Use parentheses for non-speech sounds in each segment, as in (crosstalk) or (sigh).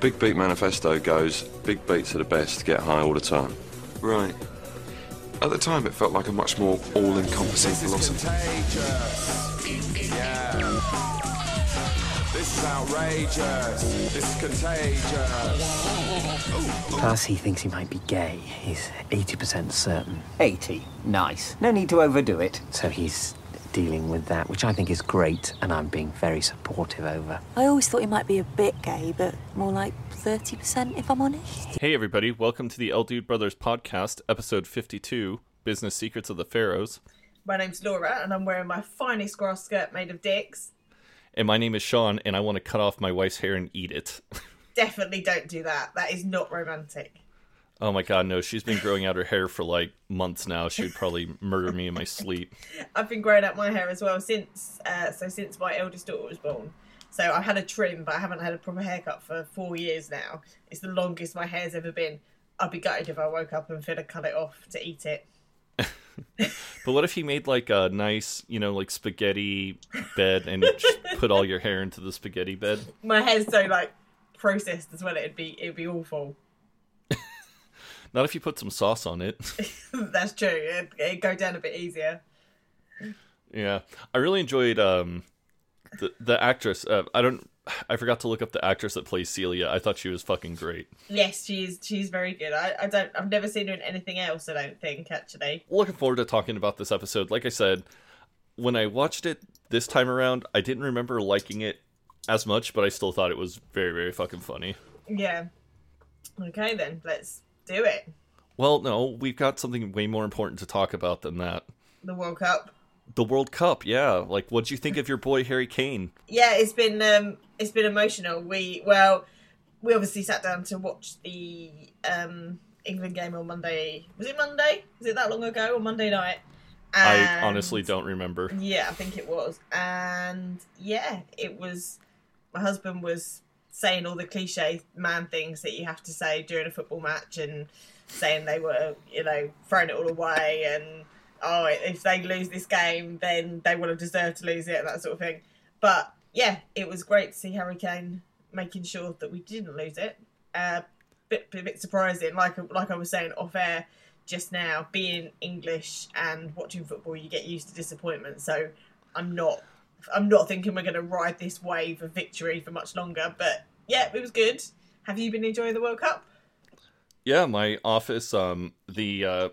Big Beat Manifesto goes, big beats are the best, get high all the time. Right. At the time, it felt like a much more all-encompassing philosophy. Yeah. This is outrageous. This is contagious. Plus, he thinks he might be gay. He's 80% certain. 80? Nice. No need to overdo it. So he's dealing with that, which I think is great, and I'm being very supportive over. I always thought he might be a bit gay, but more like 30% if I'm honest. Hey, everybody, welcome to the El Dude Brothers podcast, episode 52 Business Secrets of the Pharaohs. My name's Laura, and I'm wearing my finest grass skirt made of dicks. And my name is Sean, and I want to cut off my wife's hair and eat it. (laughs) Definitely don't do that. That is not romantic. Oh my god, no, she's been growing out her hair for like months now. She would probably murder me in my sleep. I've been growing out my hair as well since uh, so since my eldest daughter was born. So I've had a trim, but I haven't had a proper haircut for four years now. It's the longest my hair's ever been. I'd be gutted if I woke up and Phil had cut it off to eat it. (laughs) But what if he made like a nice, you know, like spaghetti bed and just put all your hair into the spaghetti bed? (laughs) My hair's so like processed as well. It'd be it'd be awful. Not if you put some sauce on it. (laughs) (laughs) That's true. It'd, it'd go down a bit easier. Yeah, I really enjoyed um, the the actress. Uh, I don't. I forgot to look up the actress that plays Celia. I thought she was fucking great. Yes, she's she's very good. I, I don't I've never seen her in anything else. I don't think actually. Looking forward to talking about this episode. Like I said, when I watched it this time around, I didn't remember liking it as much, but I still thought it was very very fucking funny. Yeah. Okay then, let's do it. Well, no, we've got something way more important to talk about than that. The World Cup. The World Cup, yeah. Like, what'd you think of your boy Harry Kane? Yeah, it's been um it's been emotional. We well, we obviously sat down to watch the um England game on Monday. Was it Monday? Was it that long ago? On Monday night? I honestly don't remember. Yeah, I think it was. And yeah, it was. My husband was saying all the cliche man things that you have to say during a football match and saying they were, you know, throwing it all away and, oh, if they lose this game, then they will have deserved to lose it and that sort of thing. But yeah, it was great to see Harry Kane making sure that we didn't lose it. Uh, bit, a bit surprising, like like I was saying off air just now, being English and watching football, you get used to disappointment. So I'm not, I'm not thinking we're going to ride this wave of victory for much longer. But yeah, it was good. Have you been enjoying the World Cup? Yeah, my office, um, the, uh,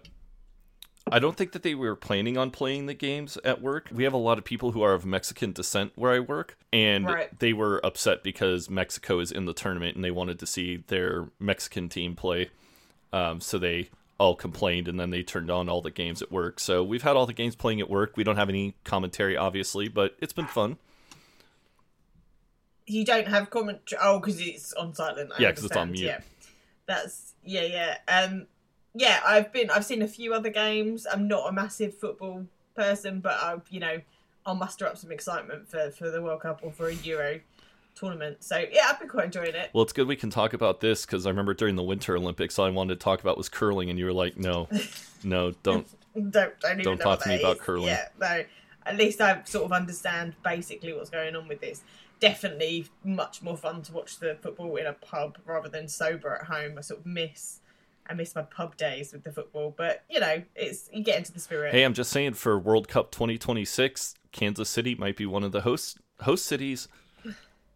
I don't think that they were planning on playing the games at work. We have a lot of people who are of Mexican descent where I work, and Right. they were upset because Mexico is in the tournament and they wanted to see their Mexican team play. Um, so they all complained, and then they turned on all the games at work. So we've had all the games playing at work. We don't have any commentary, obviously, but it's been fun. You don't have commentary. Oh, because it's on silent. I Yeah, 'cause it's on mute. Yeah, that's yeah, yeah. Um, yeah, I've been. I've seen a few other games. I'm not a massive football person, but I, you know, I'll muster up some excitement for for the World Cup or for a Euro tournament. So yeah, I've been quite enjoying it. Well, it's good we can talk about this because I remember during the Winter Olympics, all I wanted to talk about was curling, and you were like, "No, (laughs) no, don't." don't don't even Don't talk to me that about curling. Yeah, no. At least I sort of understand basically what's going on with this. Definitely much more fun to watch the football in a pub rather than sober at home. I sort of miss I miss my pub days with the football, but you know, it's you get into the spirit. Hey, I'm just saying for World Cup 2026, Kansas City might be one of the host host cities.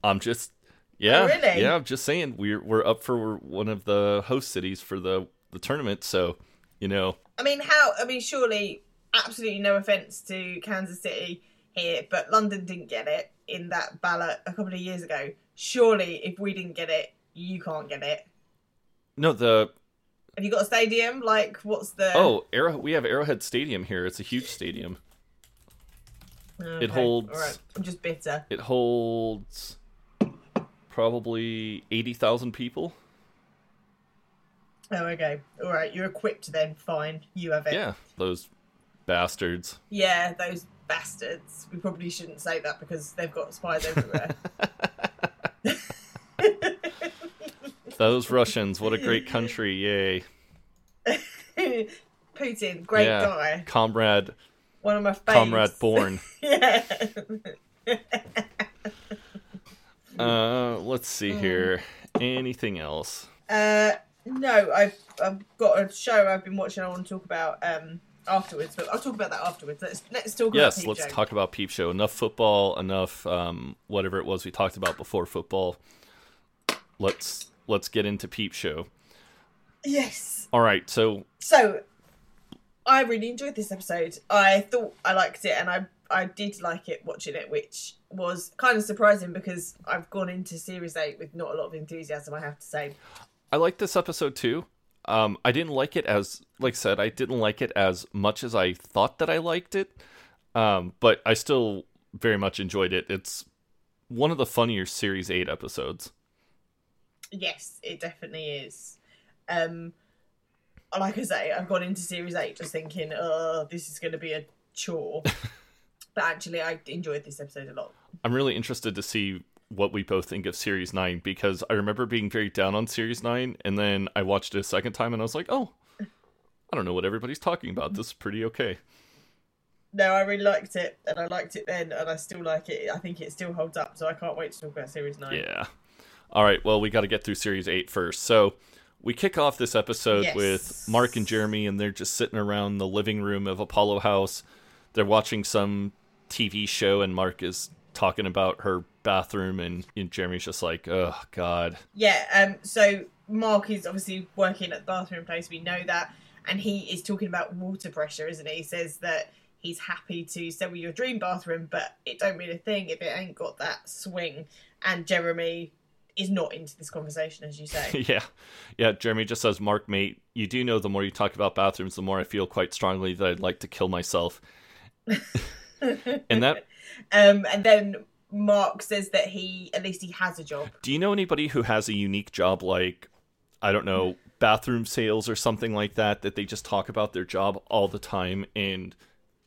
I'm just, yeah, Oh, really? yeah. I'm just saying we're we're up for one of the host cities for the the tournament. So, you know, I mean, how? I mean, surely, absolutely no offense to Kansas City here, but London didn't get it in that ballot a couple of years ago. Surely, if we didn't get it, you can't get it. no the Have you got a stadium? Like, what's the? oh Arrow we have Arrowhead Stadium here. It's a huge stadium. Okay, holds- All right, I'm just bitter. It holds probably eighty thousand people. Oh, okay. All right, you're equipped then. Fine, you have it. Yeah, those bastards. Yeah, those bastards. We probably shouldn't say that because they've got spies everywhere. (laughs) (laughs) Those Russians. What a great country! Yay. (laughs) Putin, great yeah, guy. comrade, One of my faves. comrade born. yeah. Uh, let's see here. Anything else? Uh, no, I've I've got a show I've been watching. I want to talk about um afterwards, but I'll talk about that afterwards. Let's let's talk. Yes, about Peep let's Show. talk about Peep Show. Enough football, enough um, whatever it was we talked about before football. Let's let's get into Peep Show. Yes. All right, so So, I really enjoyed this episode. I thought I liked it, and I I did like it watching it, which was kind of surprising because I've gone into series eight with not a lot of enthusiasm. I have to say. I like this episode too. Um, I didn't like it as, like I said, I didn't like it as much as I thought that I liked it. Um, but I still very much enjoyed it. It's one of the funnier Series 8 episodes. Yes, it definitely is. Um, like I say, I've gone into series eight just thinking, "Oh, this is going to be a chore," (laughs) but actually, I enjoyed this episode a lot. I'm really interested to see what we both think of Series 9 because I remember being very down on Series 9 and then I watched it a second time and I was like, oh, I don't know what everybody's talking about. This is pretty okay. No, I really liked it, and I liked it then, and I still like it. I think it still holds up, so I can't wait to talk about series nine. Yeah. All right. Well, we got to get through Series 8 first. So we kick off this episode Yes. with Mark and Jeremy, and they're just sitting around the living room of Apollo House. They're watching some TV show, and Mark is talking about her bathroom, and, and Jeremy's just like, oh, God. Yeah, um, so Mark is obviously working at the bathroom place, we know that, and he is talking about water pressure, isn't he? He says that he's happy to sell you your dream bathroom, but it don't mean a thing if it ain't got that swing. And Jeremy is not into this conversation, as you say. (laughs) yeah. Yeah. Jeremy just says, Mark, mate, you do know the more you talk about bathrooms, the more I feel quite strongly that I'd like to kill myself. (laughs) and that, um, and then Mark says that he, at least he has a job. do you know anybody who has a unique job like, I don't know, bathroom sales or something like that, that they just talk about their job all the time and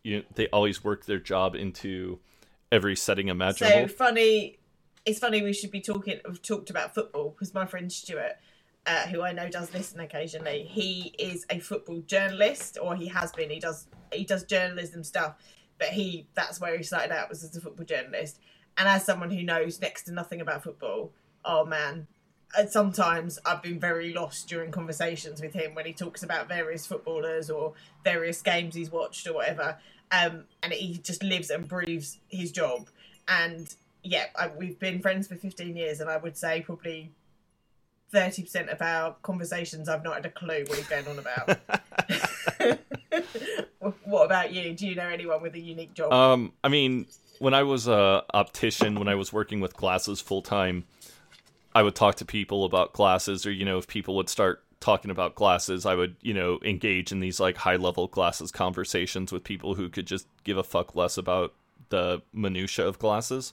you know, they always work their job into every setting imaginable? So funny. It's funny we should be talking. We've talked about football because my friend Stuart, uh, who I know does listen occasionally, he is a football journalist, or he has been. He does he does journalism stuff, but he that's where he started out was as a football journalist. And as someone who knows next to nothing about football, oh man, sometimes I've been very lost during conversations with him when he talks about various footballers or various games he's watched or whatever. Um, and he just lives and breathes his job. And yeah, I, we've been friends for 15 years, and I would say probably 30% of our conversations I've not had a clue what he's going on about. (laughs) (laughs) what about you? Do you know anyone with a unique job? Um, I mean, when I was a optician, when I was working with glasses full time, I would talk to people about glasses, or you know, if people would start talking about glasses, I would you know engage in these like high level glasses conversations with people who could just give a fuck less about the minutia of glasses.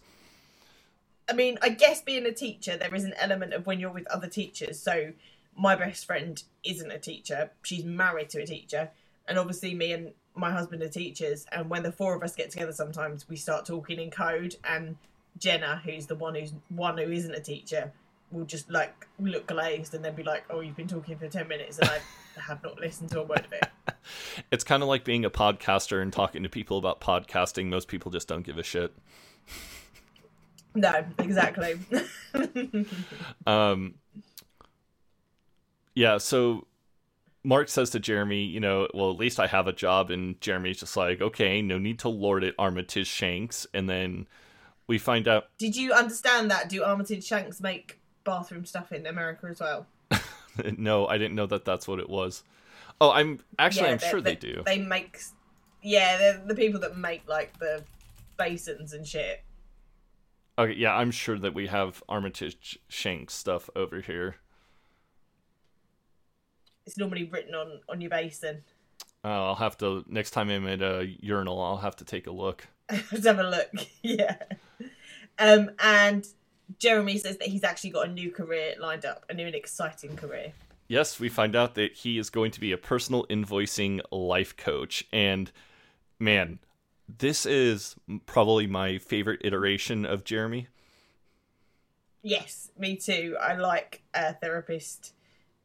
I mean, I guess being a teacher, there is an element of when you're with other teachers. So, my best friend isn't a teacher; she's married to a teacher, and obviously, me and my husband are teachers. And when the four of us get together, sometimes we start talking in code. And Jenna, who's the one who's one who isn't a teacher, will just like look glazed and then be like, "Oh, you've been talking for ten minutes, and I (laughs) have not listened to a word of it." (laughs) It's kind of like being a podcaster and talking to people about podcasting. Most people just don't give a shit. No, exactly. (laughs) Um, yeah, so Mark says to Jeremy, you know, well, at least I have a job. And Jeremy's just like, okay, no need to lord it, Armitage Shanks. And then we find out, Did you understand that? Do Armitage Shanks make bathroom stuff in America as well? (laughs) no, I didn't know that that's what it was. Oh, I'm actually, Yeah, I'm they- sure they, do. They make, yeah, they're the people that make like the basins and shit. Okay, yeah, I'm sure that we have Armitage Shanks stuff over here. It's normally written on on your basin. Uh, I'll have to, next time I'm at a urinal, I'll have to take a look. Let's (laughs) have a look. (laughs) yeah. Um, and Jeremy says that he's actually got a new career lined up, a new and exciting career. Yes, we find out that he is going to be a personal invoicing life coach. And man, this is probably my favorite iteration of Jeremy. Yes, me too. I like a therapist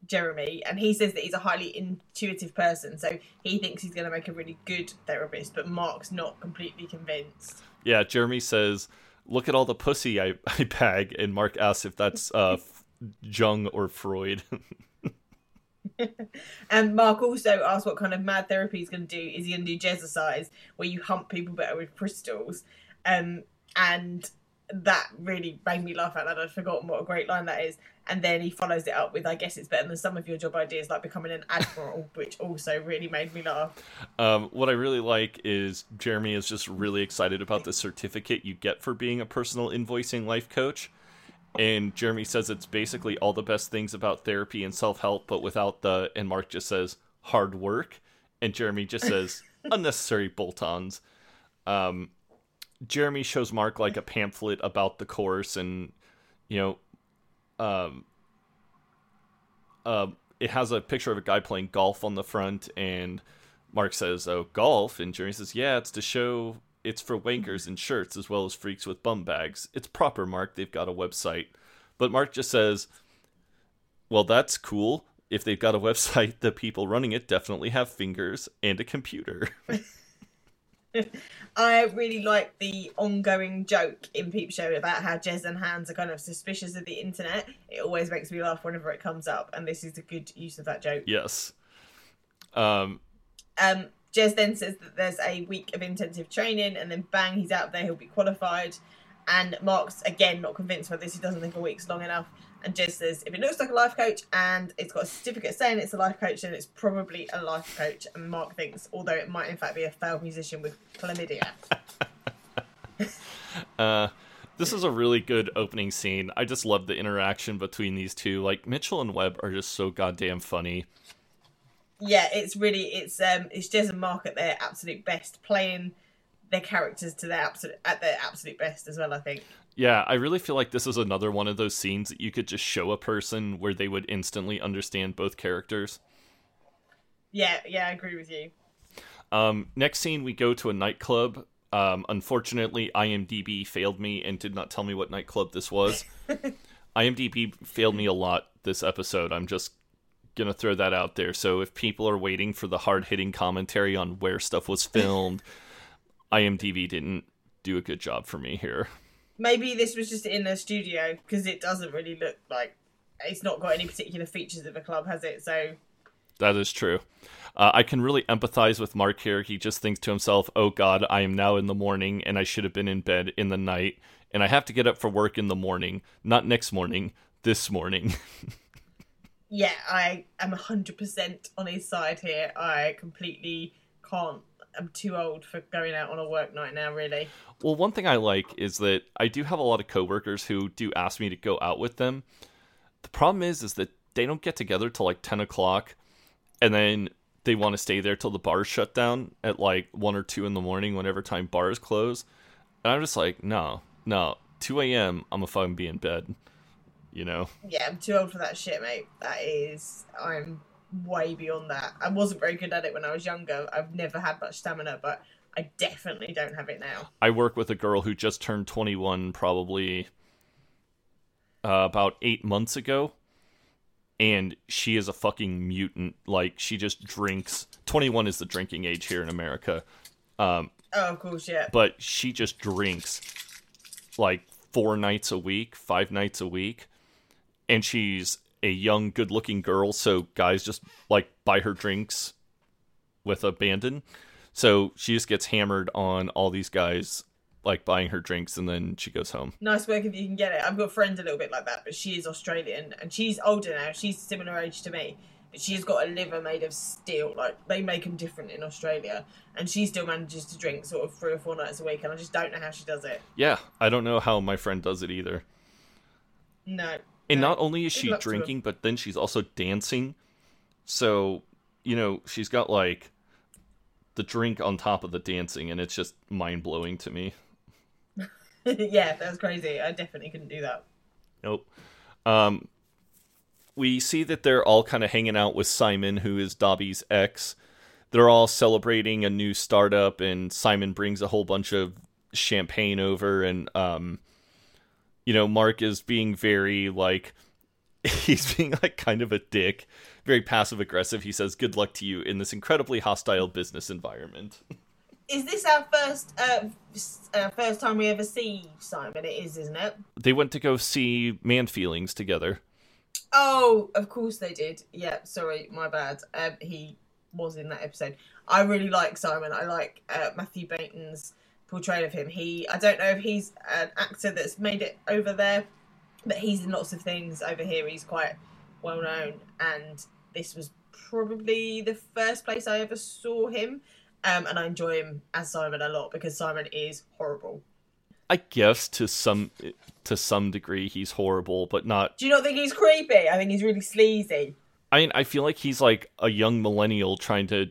Jeremy, and he says that he's a highly intuitive person, so he thinks he's going to make a really good therapist. But Mark's not completely convinced. Yeah, Jeremy says, Look at all the pussy I, I bag. And Mark asks if that's uh, (laughs) Jung or Freud. (laughs) And Mark also asks what kind of mad therapy he's going to do. Is he going to do jazzercise, where you hump people better with crystals? Um, and that really made me laugh out loud. I'd forgotten what a great line that is. And then he follows it up with, "I guess it's better than some of your job ideas, like becoming an admiral," (laughs) which also really made me laugh. Um, what I really like is Jeremy is just really excited about the certificate you get for being a personal invoicing life coach. And Jeremy says it's basically all the best things about therapy and self help, but without the. And Mark just says hard work. And Jeremy just says (laughs) unnecessary bolt ons. Um, Jeremy shows Mark like a pamphlet about the course and, you know, um, um, it has a picture of a guy playing golf on the front, and Mark says, "Oh, golf," and Jeremy says, "Yeah, it's to show it's for wankers in shirts as well as freaks with bum bags. It's proper, Mark. They've got a website." But Mark just says, "Well, that's cool. If they've got a (laughs) website, the people running it definitely have fingers and a computer." (laughs) (laughs) I really like the ongoing joke in Peep Show about how Jez and Hans are kind of suspicious of the internet. It always makes me laugh whenever it comes up, and this is a good use of that joke. yes. Um, Um, Jez then says that there's a week of intensive training, and then bang, he's out there, he'll be qualified. And Mark's again not convinced by this, he doesn't think a week's long enough. And Jez says if it looks like a life coach and it's got a certificate saying it's a life coach, then it's probably a life coach. And Mark thinks, although it might in fact be a failed musician with chlamydia. (laughs) Uh, this is a really good opening scene. I just love the interaction between these two. Like Mitchell and Webb are just so goddamn funny. yeah, it's really it's um it's Jez and Mark at their absolute best, playing their characters to their absolute at their absolute best as well. I think. Yeah, I really feel like this is another one of those scenes that you could just show a person where they would instantly understand both characters. Yeah, yeah, I agree with you. Um, next scene, we go to a nightclub. Um, unfortunately, IMDb failed me and did not tell me what nightclub this was. (laughs) IMDb failed me a lot this episode. I'm just gonna throw that out there. So if people are waiting for the hard hitting commentary on where stuff was filmed, (laughs) IMDb didn't do a good job for me here. Maybe this was just in a studio because it doesn't really look like it's not got any particular features of a club, has it? So That is true. Uh, I can really empathize with Mark here. He just thinks to himself, "Oh God, I am now in the morning, and I should have been in bed in the night, and I have to get up for work in the morning, not next morning, this morning." (laughs) yeah, I am hundred percent on his side here. I completely can't. I'm too old for going out on a work night now. Really. well, one thing I like is that I do have a lot of coworkers who do ask me to go out with them. The problem is, is that they don't get together till like ten o'clock, and then they want to stay there till the bars shut down at like one or two in the morning, whenever time bars close. And I'm just like, no, no, two a.m. I'm gonna fucking be in bed. You know. Yeah, I'm too old for that shit, mate. That is, I'm way beyond that. I wasn't very good at it when I was younger. I've never had much stamina, but I definitely don't have it now. I work with a girl who just turned 21 probably uh, about eight months ago. And she is a fucking mutant. Like, she just drinks. 21 is the drinking age here in America. Um, Oh, of course, yeah. but she just drinks like four nights a week, five nights a week. And she's a young, good looking girl. So guys just like buy her drinks with abandon. So she just gets hammered on all these guys like buying her drinks and then she goes home. Nice work if you can get it. I've got friends a little bit like that, but she is Australian and she's older now. She's similar age to me, but she's got a liver made of steel. Like they make them different in Australia, and she still manages to drink sort of three or four nights a week. And I just don't know how she does it. Yeah, I don't know how my friend does it either. No. And not only is she luck to her. drinking, but then she's also dancing. So, you know, she's got like the drink on top of the dancing, and it's just mind blowing to me. (laughs) yeah, that's crazy. I definitely couldn't do that. Nope. Um, we see that they're all kind of hanging out with Simon, who is Dobby's ex. They're all celebrating a new startup, and Simon brings a whole bunch of champagne over, and um, you know, Mark is being very like (laughs) he's being like kind of a dick, very passive aggressive. He says, "Good luck to you in this incredibly hostile business environment." (laughs) Is this our first uh, uh, first time we ever see Simon? It is, isn't it? they went to go see Man Feelings together. Oh, of course they did. Yeah, sorry, my bad. Um, he was in that episode. I really like Simon. I like uh, Mathew Baynton's portrayal of him. He, I don't know if he's an actor that's made it over there, but he's in lots of things over here. He's quite well known, and this was probably the first place I ever saw him. Um, and I enjoy him as Simon a lot because Simon is horrible. I guess to some to some degree he's horrible, but not. Do you not think he's creepy? I think he's really sleazy. I mean, I feel like he's like a young millennial trying to,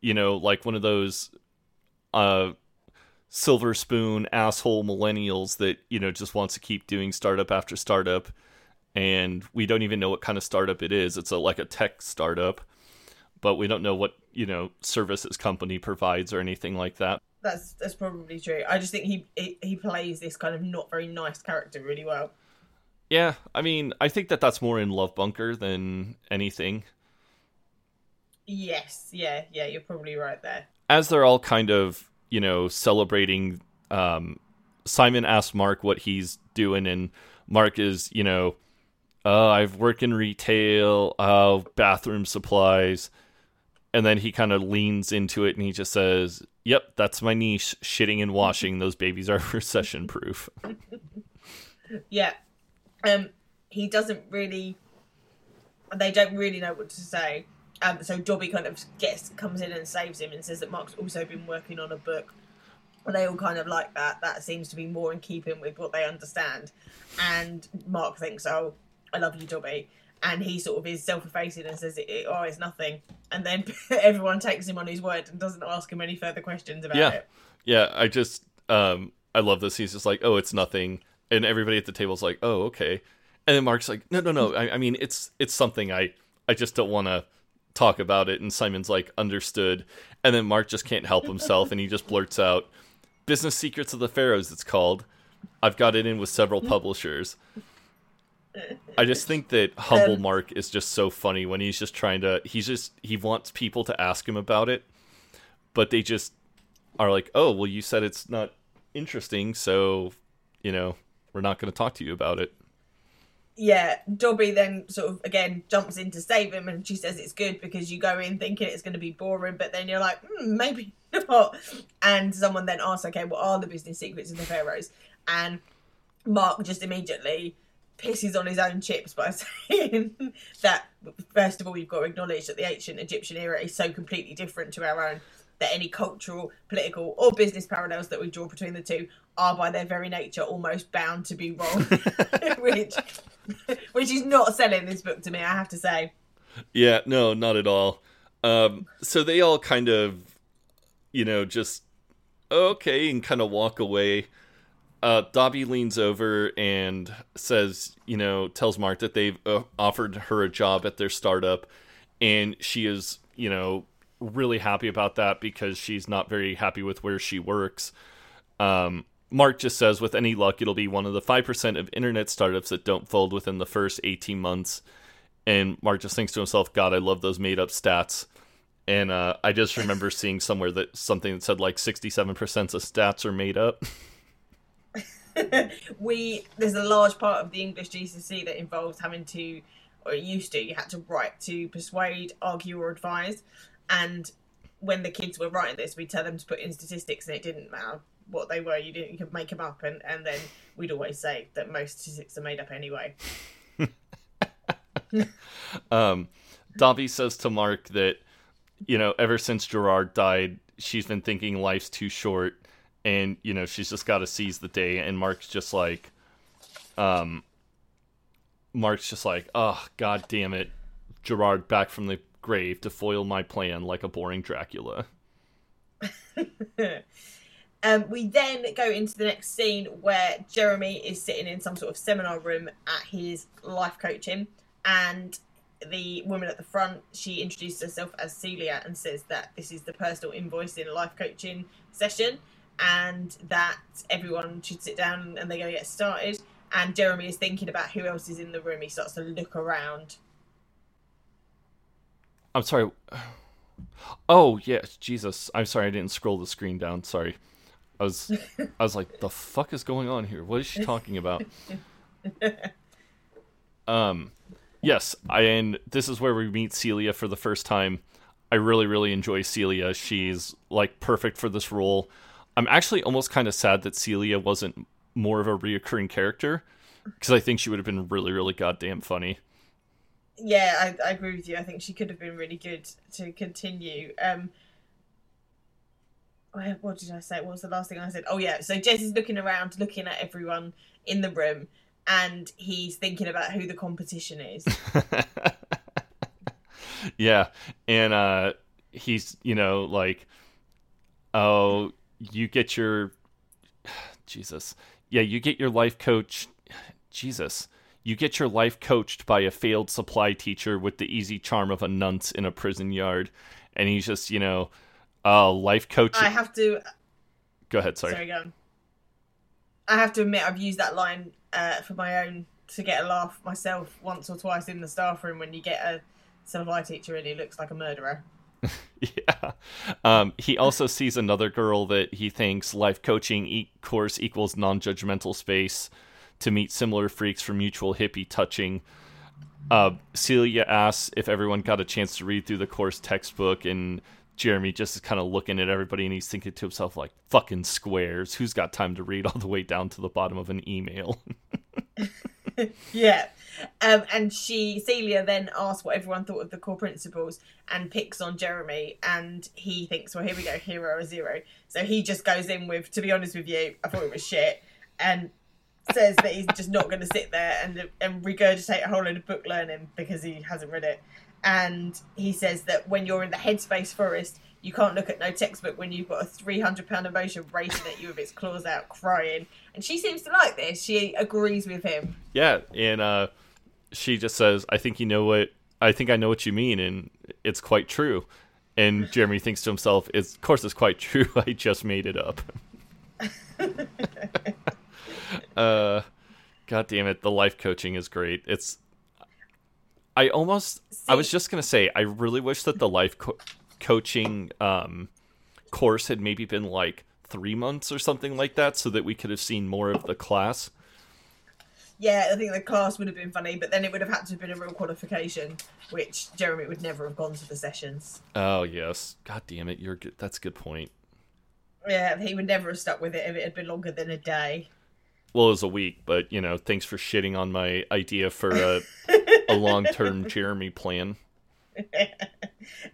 you know, like one of those, uh, silver spoon asshole millennials that you know just wants to keep doing startup after startup, and we don't even know what kind of startup it is. It's a like a tech startup, but we don't know what you know services company provides or anything like that. That's that's probably true. I just think he, he he plays this kind of not very nice character really well. Yeah, I mean, I think that that's more in Love Bunker than anything. Yes, yeah, yeah, you're probably right there. As they're all kind of, you know, celebrating, um, Simon asks Mark what he's doing, and Mark is, you know, uh, I've worked in retail, uh, bathroom supplies. And then he kind of leans into it and he just says, Yep, that's my niche shitting and washing. Those babies are (laughs) recession proof. (laughs) Yeah, um, he doesn't really. They don't really know what to say. Um, so Dobby kind of gets comes in and saves him and says that Mark's also been working on a book. And they all kind of like that. That seems to be more in keeping with what they understand. And Mark thinks, "Oh, I love you, Dobby." And he sort of is self-effacing and says, "Oh, it's nothing." And then (laughs) everyone takes him on his word and doesn't ask him any further questions about Yeah. it. Yeah, I just um I love this. He's just like, "Oh, it's nothing." And everybody at the table's like, "Oh, okay." And then Mark's like, "No, no, no. I, I mean, it's it's something I I just don't want to talk about it." And Simon's like, "Understood." And then Mark just can't help himself and he just blurts out, "Business Secrets of the Pharaohs it's called. I've got it in with several publishers." I just think that humble Um, Mark is just so funny when he's just trying to he's just he wants people to ask him about it, but they just are like, "Oh, well you said it's not interesting, so, you know, we're not going to talk to you about it." Yeah, Dobby then sort of again jumps in to save him, and she says it's good because you go in thinking it's going to be boring, but then you're like, hmm, maybe (laughs) not. And someone then asks, okay, what are the business secrets of the pharaohs? And Mark just immediately pisses on his own chips by (laughs) saying that first of all, you've got to acknowledge that the ancient Egyptian era is so completely different to our own that any cultural, political, or business parallels that we draw between the two are by their very nature almost bound to be wrong. (laughs) (laughs) which which is not selling this book to me, I have to say. Yeah, no, not at all. Um, so they all kind of, you know, just okay and kind of walk away. Uh, Dobby leans over and says, you know, tells Mark that they've uh, offered her a job at their startup, and she is, you know, really happy about that because she's not very happy with where she works. Um, Mark just says, with any luck, it'll be one of the 5% of internet startups that don't fold within the first 18 months. And Mark just thinks to himself, God, I love those made up stats. And uh, I just remember (laughs) seeing somewhere that something that said like 67% of stats are made up. (laughs) we there's a large part of the English GCSE that involves having to, or used to, you had to write to persuade, argue, or advise. And when the kids were writing this, we'd tell them to put in statistics, and it didn't matter what they were. You didn't. You could make them up, and and then we'd always say that most statistics are made up anyway. (laughs) Um, says to Mark that, you know, ever since Gerard died, she's been thinking life's too short and, you know, she's just got to seize the day. And Mark's just like, um, Mark's just like, oh, god damn it. Gerard back from the grave to foil my plan like a boring Dracula. (laughs) Um, we then go into the next scene where Jeremy is sitting in some sort of seminar room at his life coaching, and the woman at the front she introduces herself as Celia and says that this is the personal invoice invoicing life coaching session, and that everyone should sit down and they're going to get started. And Jeremy is thinking about who else is in the room. He starts to look around. I'm sorry. Oh, yes, Jesus. I'm sorry I didn't scroll the screen down. Sorry. I was I was like, the fuck is going on here? What is she talking about? (laughs) Um Yes, I, and this is where we meet Celia for the first time. I really, really enjoy Celia. She's like perfect for this role. I'm actually almost kind of sad that Celia wasn't more of a reoccurring character because I think she would have been really, really goddamn funny. Yeah, I, I agree with you. I think she could have been really good to continue. Um, what did I say? What was the last thing I said? Oh yeah, so Jez is looking around, looking at everyone in the room, and he's thinking about who the competition is. (laughs) yeah, and uh, he's you know like, oh, you get your (sighs) Jesus, yeah, you get your life coach, (sighs) Jesus. You get your life coached by a failed supply teacher with the easy charm of a nunce in a prison yard, and he's just, you know, uh, life coach. I have to. Go ahead, sorry. Sorry, go on. I have to admit, I've used that line uh, for my own to get a laugh myself once or twice in the staff room when you get a supply teacher and he looks like a murderer. (laughs) Yeah. Um, he also sees another girl that he thinks life coaching e- course equals non judgmental space to meet similar freaks for mutual hippie touching. Uh, Celia asks if everyone got a chance to read through the course textbook, and Jeremy just is kind of looking at everybody and he's thinking to himself, like, fucking squares. Who's got time to read all the way down to the bottom of an email? (laughs) Yeah. Um, and she, Celia, then asks what everyone thought of the core principles and picks on Jeremy. And he thinks, well, here we go, hero or zero. So he just goes in with, to be honest with you, I thought it was shit. And says that he's just not going to sit there and, and regurgitate a whole load of book learning because he hasn't read it. And he says that when you're in the headspace forest, you can't look at no textbook when you've got a 300 pound emotion racing at you with its claws out, crying. And she seems to like this. She agrees with him. Yeah, and uh, she just says, "I think you know what. I think I know what you mean, and it's quite true." And Jeremy thinks to himself, "It's of course it's quite true. (laughs) I just made it up." (laughs) uh, God damn it! The life coaching is great. It's. I almost. I was just gonna say. I really wish that the life co- coaching um, course had maybe been like three months or something like that, so that we could have seen more of the class. Yeah, I think the class would have been funny, but then it would have had to have been a real qualification, which Jeremy would never have gone to the sessions. Oh yes, God damn it! You're good. That's a good point. Yeah, he would never have stuck with it if it had been longer than a day. Well, it was a week, but you know, thanks for shitting on my idea for a, a (laughs) long-term Jeremy plan.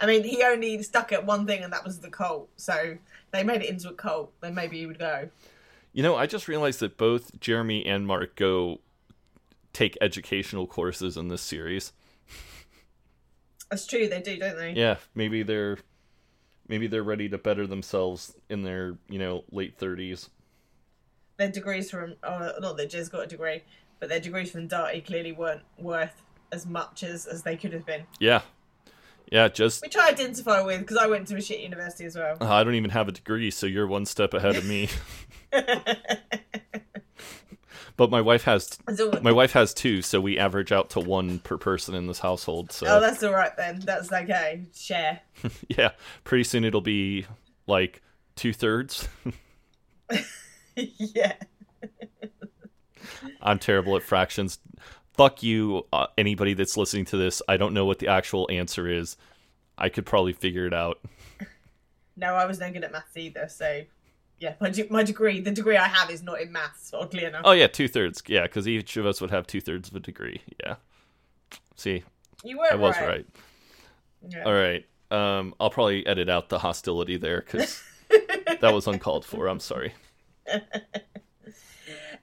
I mean, he only stuck at one thing, and that was the cult. So they made it into a cult. Then maybe he would go. You know, I just realized that both Jeremy and Mark go take educational courses in this series. That's true. They do, don't they? Yeah, maybe they're maybe they're ready to better themselves in their you know late thirties. Their degrees from, oh, not that Jez got a degree, but their degrees from Darty clearly weren't worth as much as as they could have been, Yeah, yeah. Just which I identify with because I went to a shit university as well. I don't even have a degree, so you're one step ahead of me. (laughs) but my wife has all- my wife has two, so we average out to one per person in this household. So Oh, that's all right then. That's okay. Share. (laughs) yeah, pretty soon it'll be like two thirds. (laughs) (laughs) yeah. I'm terrible at fractions. Fuck you, uh, anybody that's listening to this. I don't know what the actual answer is. I could probably figure it out. (laughs) No, I was no good at maths either. So, yeah, my de- my degree, the degree I have, is not in maths. Oddly enough. Oh yeah, two thirds. Yeah, because each of us would have two thirds of a degree. Yeah. See, you were I was right. right. Yeah. All right. Um, I'll probably edit out the hostility there because (laughs) that was uncalled for. I'm sorry.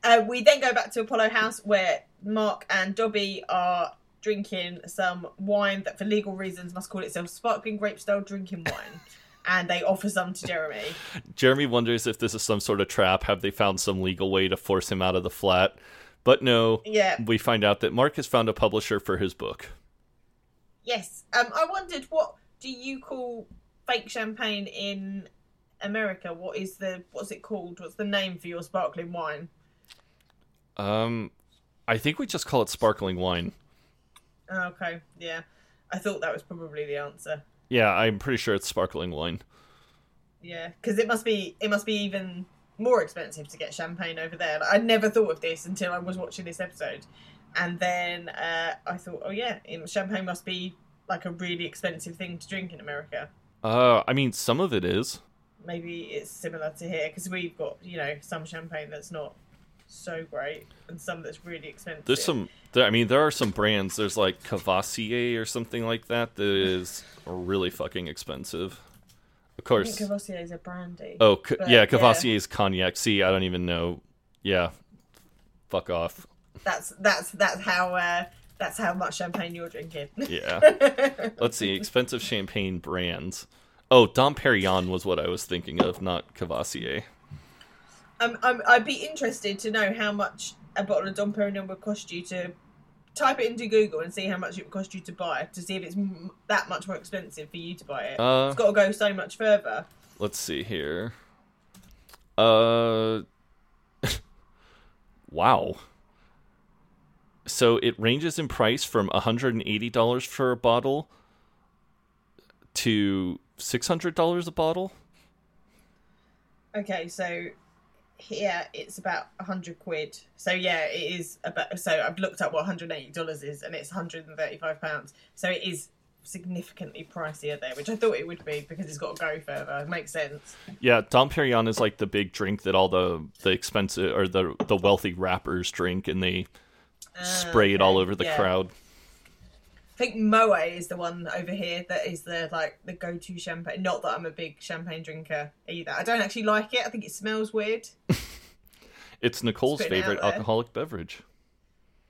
Uh, we then go back to Apollo House where Mark and Dobby are drinking some wine that, for legal reasons, must call itself sparkling grape style drinking wine. and they offer some to Jeremy. Jeremy wonders if this is some sort of trap. Have they found some legal way to force him out of the flat? But no, Yeah. we find out that Mark has found a publisher for his book. Yes. Um, I wondered what do you call fake champagne in America? What is the what's it called? What's the name for your sparkling wine? Um, I think we just call it sparkling wine. Oh, okay, yeah. I thought that was probably the answer. Yeah, I'm pretty sure it's sparkling wine. Yeah, because it must be it must be even more expensive to get champagne over there. Like, I never thought of this until I was watching this episode. And then uh, I thought, oh yeah, champagne must be like a really expensive thing to drink in America. Uh, I mean, some of it is. Maybe it's similar to here because we've got you know some champagne that's not so great and some that's really expensive. There's some. There, I mean, there are some brands. There's like Courvoisier or something like that that is really fucking expensive. Of course. Courvoisier is a brandy. Oh, c- But, yeah, Courvoisier is cognac. See, I don't even know. Yeah, fuck off. That's that's that's how uh, that's how much champagne you're drinking. Yeah. (laughs) Let's see, expensive champagne brands. Oh, Dom Perignon was what I was thinking of, not Courvoisier. Um, I'm, I'd be interested to know how much a bottle of Dom Perignon would cost you to type it into Google and see how much it would cost you to buy to see if it's m- that much more expensive for you to buy it. Uh, it's got to go so much further. Let's see here. Uh, (laughs) wow. So it ranges in price from $180 for a bottle to $600 a bottle. Okay, so here it's about a hundred quid. So yeah, it is about. So I've looked up what one hundred eighty dollars is, and it's one hundred and thirty-five pounds. So it is significantly pricier there, which I thought it would be because it's got to go further. It makes sense. Yeah, Dom Perignon is like the big drink that all the the expensive or the the wealthy rappers drink, and they ah, spray it all over the yeah. crowd. I think Moët is the one over here that is the like the go-to champagne. Not that I'm a big champagne drinker either. I don't actually like it. I think it smells weird. (laughs) It's Nicole's it favorite alcoholic beverage.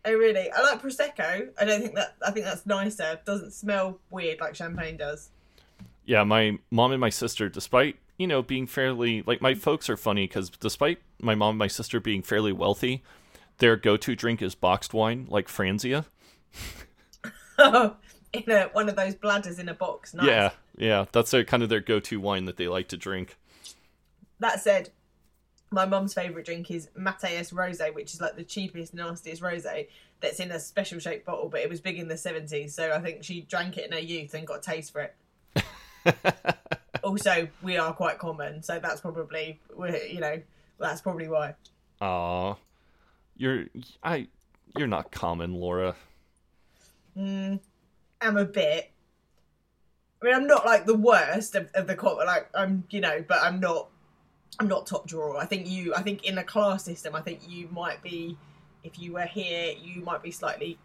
Oh really? I like prosecco. I don't think that. I think that's nicer. It doesn't smell weird like champagne does. Yeah, my mom and my sister, despite you know being fairly like my folks are funny because despite my mom and my sister being fairly wealthy, their go-to drink is boxed wine, like Franzia. (laughs) (laughs) in a one of those bladders in a box. Nice. Yeah, yeah, that's their kind of their go-to wine that they like to drink. That said, my mum's favourite drink is Mateus Rose, which is like the cheapest, nastiest rose that's in a special shaped bottle, but it was big in the 70s, so I think she drank it in her youth and got a taste for it. (laughs) also, we are quite common, so that's probably, you know, that's probably why. Aw, you're I, you're not common, Laura. I'm a bit. I mean, I'm not like the worst of, of the co Like I'm, you know, but I'm not. I'm not top drawer. I think you. I think in a class system, I think you might be. If you were here, you might be slightly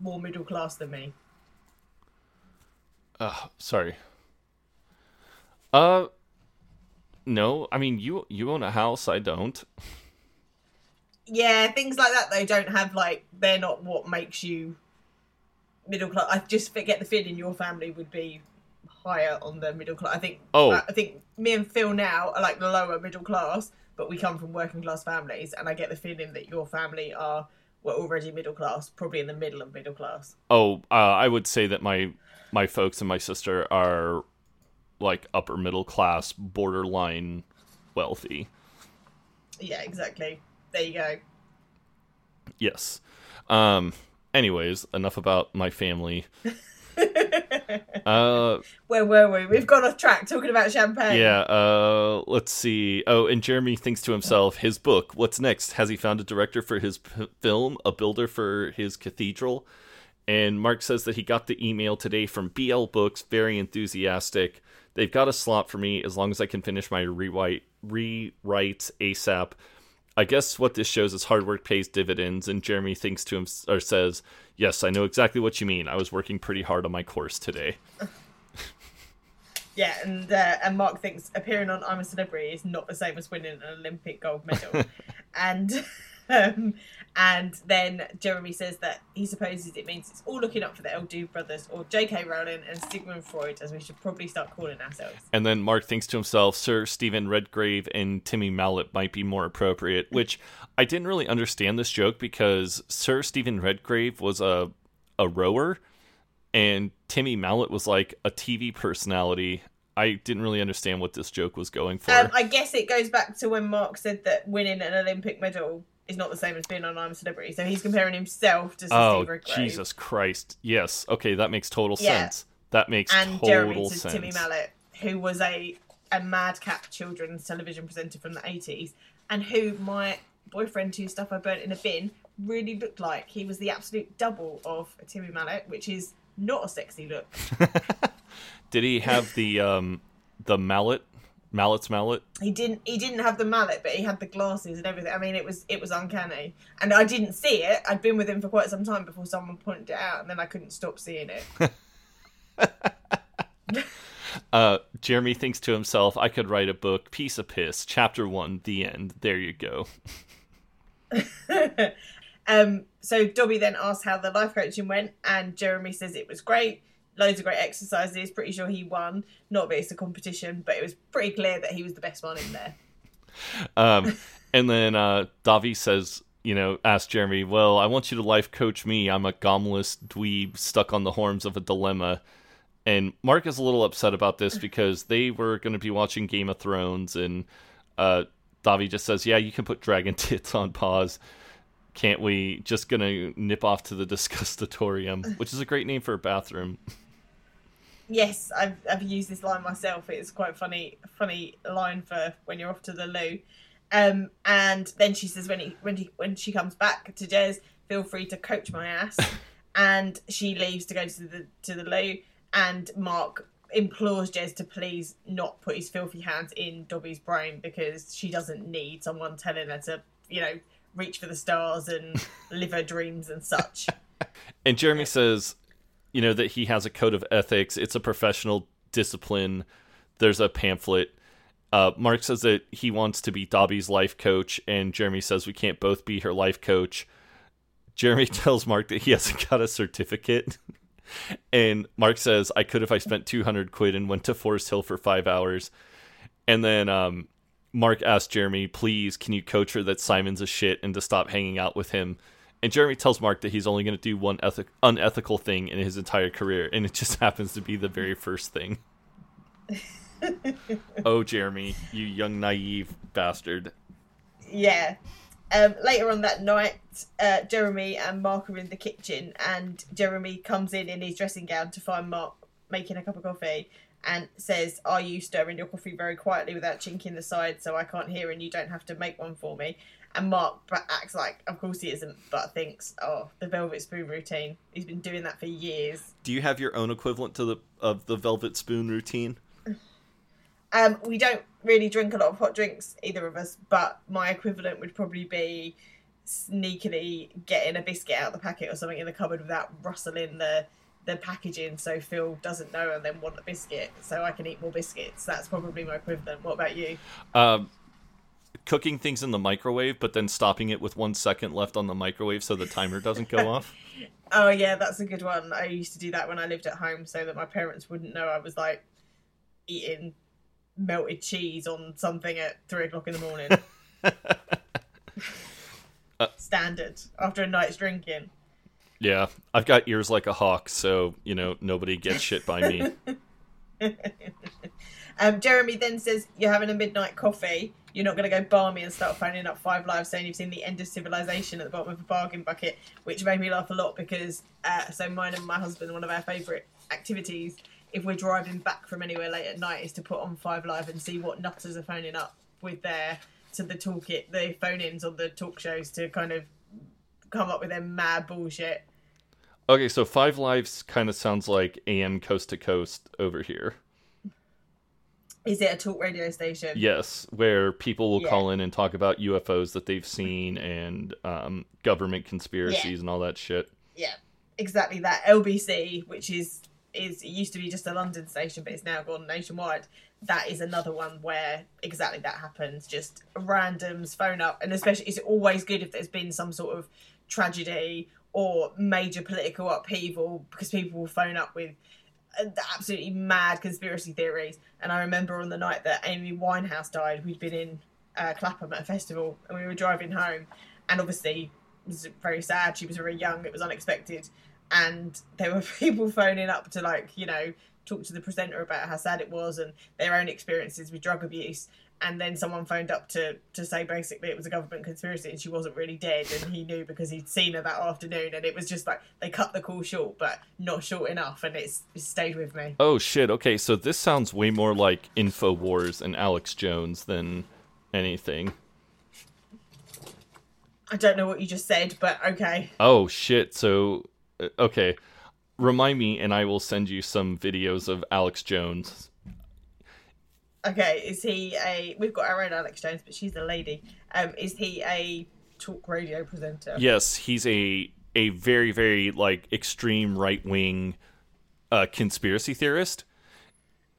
more middle class than me. Uh, sorry. Uh, no, I mean you you own a house, I don't. Yeah, things like that though don't have like they're not what makes you middle class. I just get the feeling your family would be higher on the middle class. I think. Oh. I think me and Phil now are like the lower middle class, but we come from working class families, and I get the feeling that your family are were already middle class, probably in the middle of middle class. Oh, uh, I would say that my my folks and my sister are like upper middle class, borderline wealthy. Yeah, exactly. There you go. Yes. Um. Anyways, enough about my family. (laughs) uh. Where were we? We've gone off track talking about champagne. Yeah, uh, let's see. Oh, and Jeremy thinks to himself, his book, what's next? Has he found a director for his p- film, a builder for his cathedral? And Mark says that he got the email today from BL Books, very enthusiastic. They've got a slot for me as long as I can finish my rewrite, rewrites ASAP. I guess what this shows is hard work pays dividends, and Jeremy thinks to him or says, "Yes, I know exactly what you mean. I was working pretty hard on my course today." Yeah, and uh, and Mark thinks appearing on I'm a Celebrity is not the same as winning an Olympic gold medal, (laughs) and um, and then Jeremy says that he supposes it means it's all looking up for the El Dude brothers or J.K. Rowling and Sigmund Freud, as we should probably start calling ourselves. And then Mark thinks to himself, Sir Stephen Redgrave and Timmy Mallett might be more appropriate, which I didn't really understand this joke because Sir Stephen Redgrave was a a rower and Timmy Mallett was like a TV personality. I didn't really understand what this joke was going for. Um, I guess it goes back to when Mark said that winning an Olympic medal is not the same as being on I'm a Celebrity, so he's comparing himself to oh, Steve. Jesus Christ. Yes. Okay, that makes total Yeah. sense. That makes and total Jeremy to sense. Timmy Mallett, who was a a madcap children's television presenter from the eighties, and who my boyfriend, whose stuff I burnt in a bin, really looked like. He was the absolute double of Timmy Mallett, which is not a sexy look. (laughs) Did he have the um the mallet? Mallett's mallet? He didn't. He didn't have the mallet, but he had the glasses and everything. I mean, it was it was uncanny, and I didn't see it. I'd been with him for quite some time before someone pointed it out, and then I couldn't stop seeing it. (laughs) (laughs) Uh, Jeremy thinks to himself, I could write a book, piece of piss, chapter one, the end. There you go. (laughs) um, so Dobby then asks how the life coaching went, and Jeremy says it was great. Loads of great exercises. Pretty sure he won. Not that it's a competition, but it was pretty clear that he was the best one in there. Um, (laughs) and then uh, Dobby says, you know, ask Jeremy, well, I want you to life coach me. I'm a gomless dweeb stuck on the horns of a dilemma. And Mark is a little upset about this (laughs) because they were going to be watching Game of Thrones, and uh, Dobby just says, yeah, you can put dragon (laughs) tits on pause. Can't we? Just to nip off to the (laughs) Disgustatorium, which is a great name for a bathroom. Yes, I've I've used this line myself. It's quite funny, funny line for when you're off to the loo. Um, and then she says when he when he when she comes back to Jez, feel free to coach my ass. (laughs) and she leaves to go to the to the loo. And Mark implores Jez to please not put his filthy hands in Dobby's brain because she doesn't need someone telling her to, you know, reach for the stars and (laughs) live her dreams and such. (laughs) And Jeremy says, you know, that he has a code of ethics. It's a professional discipline. There's a pamphlet. Uh, Mark says that he wants to be Dobby's life coach, and Jeremy says we can't both be her life coach. Jeremy (laughs) tells Mark that he hasn't got a certificate. and Mark says, I could if I spent 200 quid and went to Forest Hill for five hours. And then um, Mark asks Jeremy, please, can you coach her that Simon's a shit and to stop hanging out with him? And Jeremy tells Mark that he's only going to do one ethic- unethical thing in his entire career, and it just (laughs) happens to be the very first thing. (laughs) oh, Jeremy, you young naive bastard. Yeah. Um, later on that night, uh, Jeremy and Mark are in the kitchen, and Jeremy comes in in his dressing gown to find Mark making a cup of coffee and says, Are you stirring your coffee very quietly without chinking the side so I can't hear and you don't have to make one for me? And Mark acts like, Of course he isn't, but thinks, Oh, the velvet spoon routine. He's been doing that for years. Do you have your own equivalent to the of the velvet spoon routine? Um, we don't really drink a lot of hot drinks, either of us, but my equivalent would probably be sneakily getting a biscuit out of the packet or something in the cupboard without rustling the the packaging so Phil doesn't know and then want a biscuit so I can eat more biscuits. That's probably my equivalent. What about you? Um, cooking things in the microwave, but then stopping it with one second left on the microwave so the timer doesn't go off. (laughs) Oh yeah, that's a good one. I used to do that when I lived at home so that my parents wouldn't know I was like eating melted cheese on something at three o'clock in the morning. (laughs) (laughs) Standard after a night's drinking. Yeah, I've got ears like a hawk, so you know nobody gets shit by me. (laughs) um, Jeremy then says, "You're having a midnight coffee. You're not going to go balmy and start phoning up Five Live saying you've seen the end of civilization at the bottom of a bargain bucket," which made me laugh a lot because uh, so mine and my husband, one of our favourite activities, if we're driving back from anywhere late at night, is to put on Five Live and see what nutters are phoning up with their to the toolkit, the phone-ins on the talk shows to kind of come up with their mad bullshit. Okay, so Five Lives kind of sounds like AM Coast to Coast over here. Is it a talk radio station? Yes, where people will Yeah. call in and talk about UFOs that they've seen and um, government conspiracies Yeah. and all that shit. Yeah, exactly that. LBC, which is is it used to be just a London station, but it's now gone nationwide. That is another one where exactly that happens. Just randoms phone up, and especially it's always good if there's been some sort of tragedy or major political upheaval because people will phone up with uh, absolutely mad conspiracy theories. And I remember on the night that Amy Winehouse died, we'd been in uh, Clapham at a festival, and we were driving home, and obviously it was very sad. She was very young. It was unexpected, and there were (laughs) people phoning up to like you know talk to the presenter about how sad it was and their own experiences with drug abuse. And then someone phoned up to to say basically it was a government conspiracy and she wasn't really dead, and he knew because he'd seen her that afternoon. And it was just like they cut the call short, but not short enough, and it's, it stayed with me. Oh shit! Okay, so this sounds way more like Infowars and Alex Jones than anything. I don't know what you just said, but okay. Oh shit! So, uh, okay, remind me, and I will send you some videos of Alex Jones. Okay, is he a? We've got our own Alex Jones, but she's a lady. Um, is he a talk radio presenter? Yes, he's a a very very like extreme right wing uh, conspiracy theorist,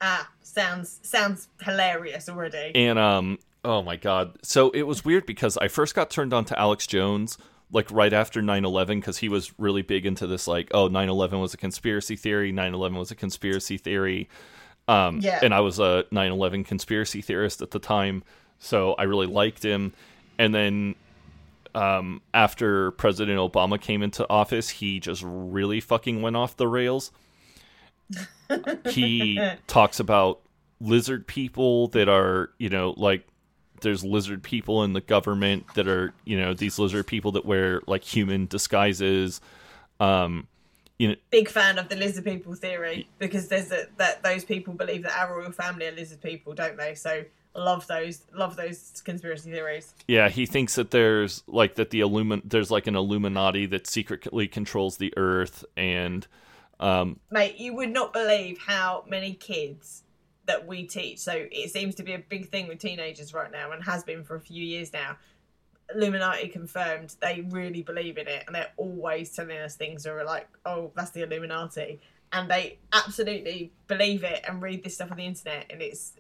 Ah, sounds sounds hilarious already. and um, oh my god! So it was weird because I first got turned on to Alex Jones like right after 9-11 because he was really big into this like oh 9-11 was a conspiracy theory 9-11 was a conspiracy theory um Yeah. and i was a 9-11 conspiracy theorist at the time so i really liked him. And then um after president obama came into office he just really fucking went off the rails. (laughs) He talks about lizard people that are you know like there's lizard people in the government that are you know these lizard people that wear like human disguises. Um you know Big fan of the lizard people theory because there's a, that those people believe that our royal family are lizard people, don't they? So love those love those conspiracy theories. yeah he thinks that there's like that the illumin there's like an illuminati that secretly controls the earth and um Mate, you would not believe how many kids that we teach. So it seems to be a big thing with teenagers right now and has been for a few years now. Illuminati confirmed they really believe in it and they're always telling us things that are like, oh, that's the Illuminati. And they absolutely believe it and read this stuff on the internet and it's,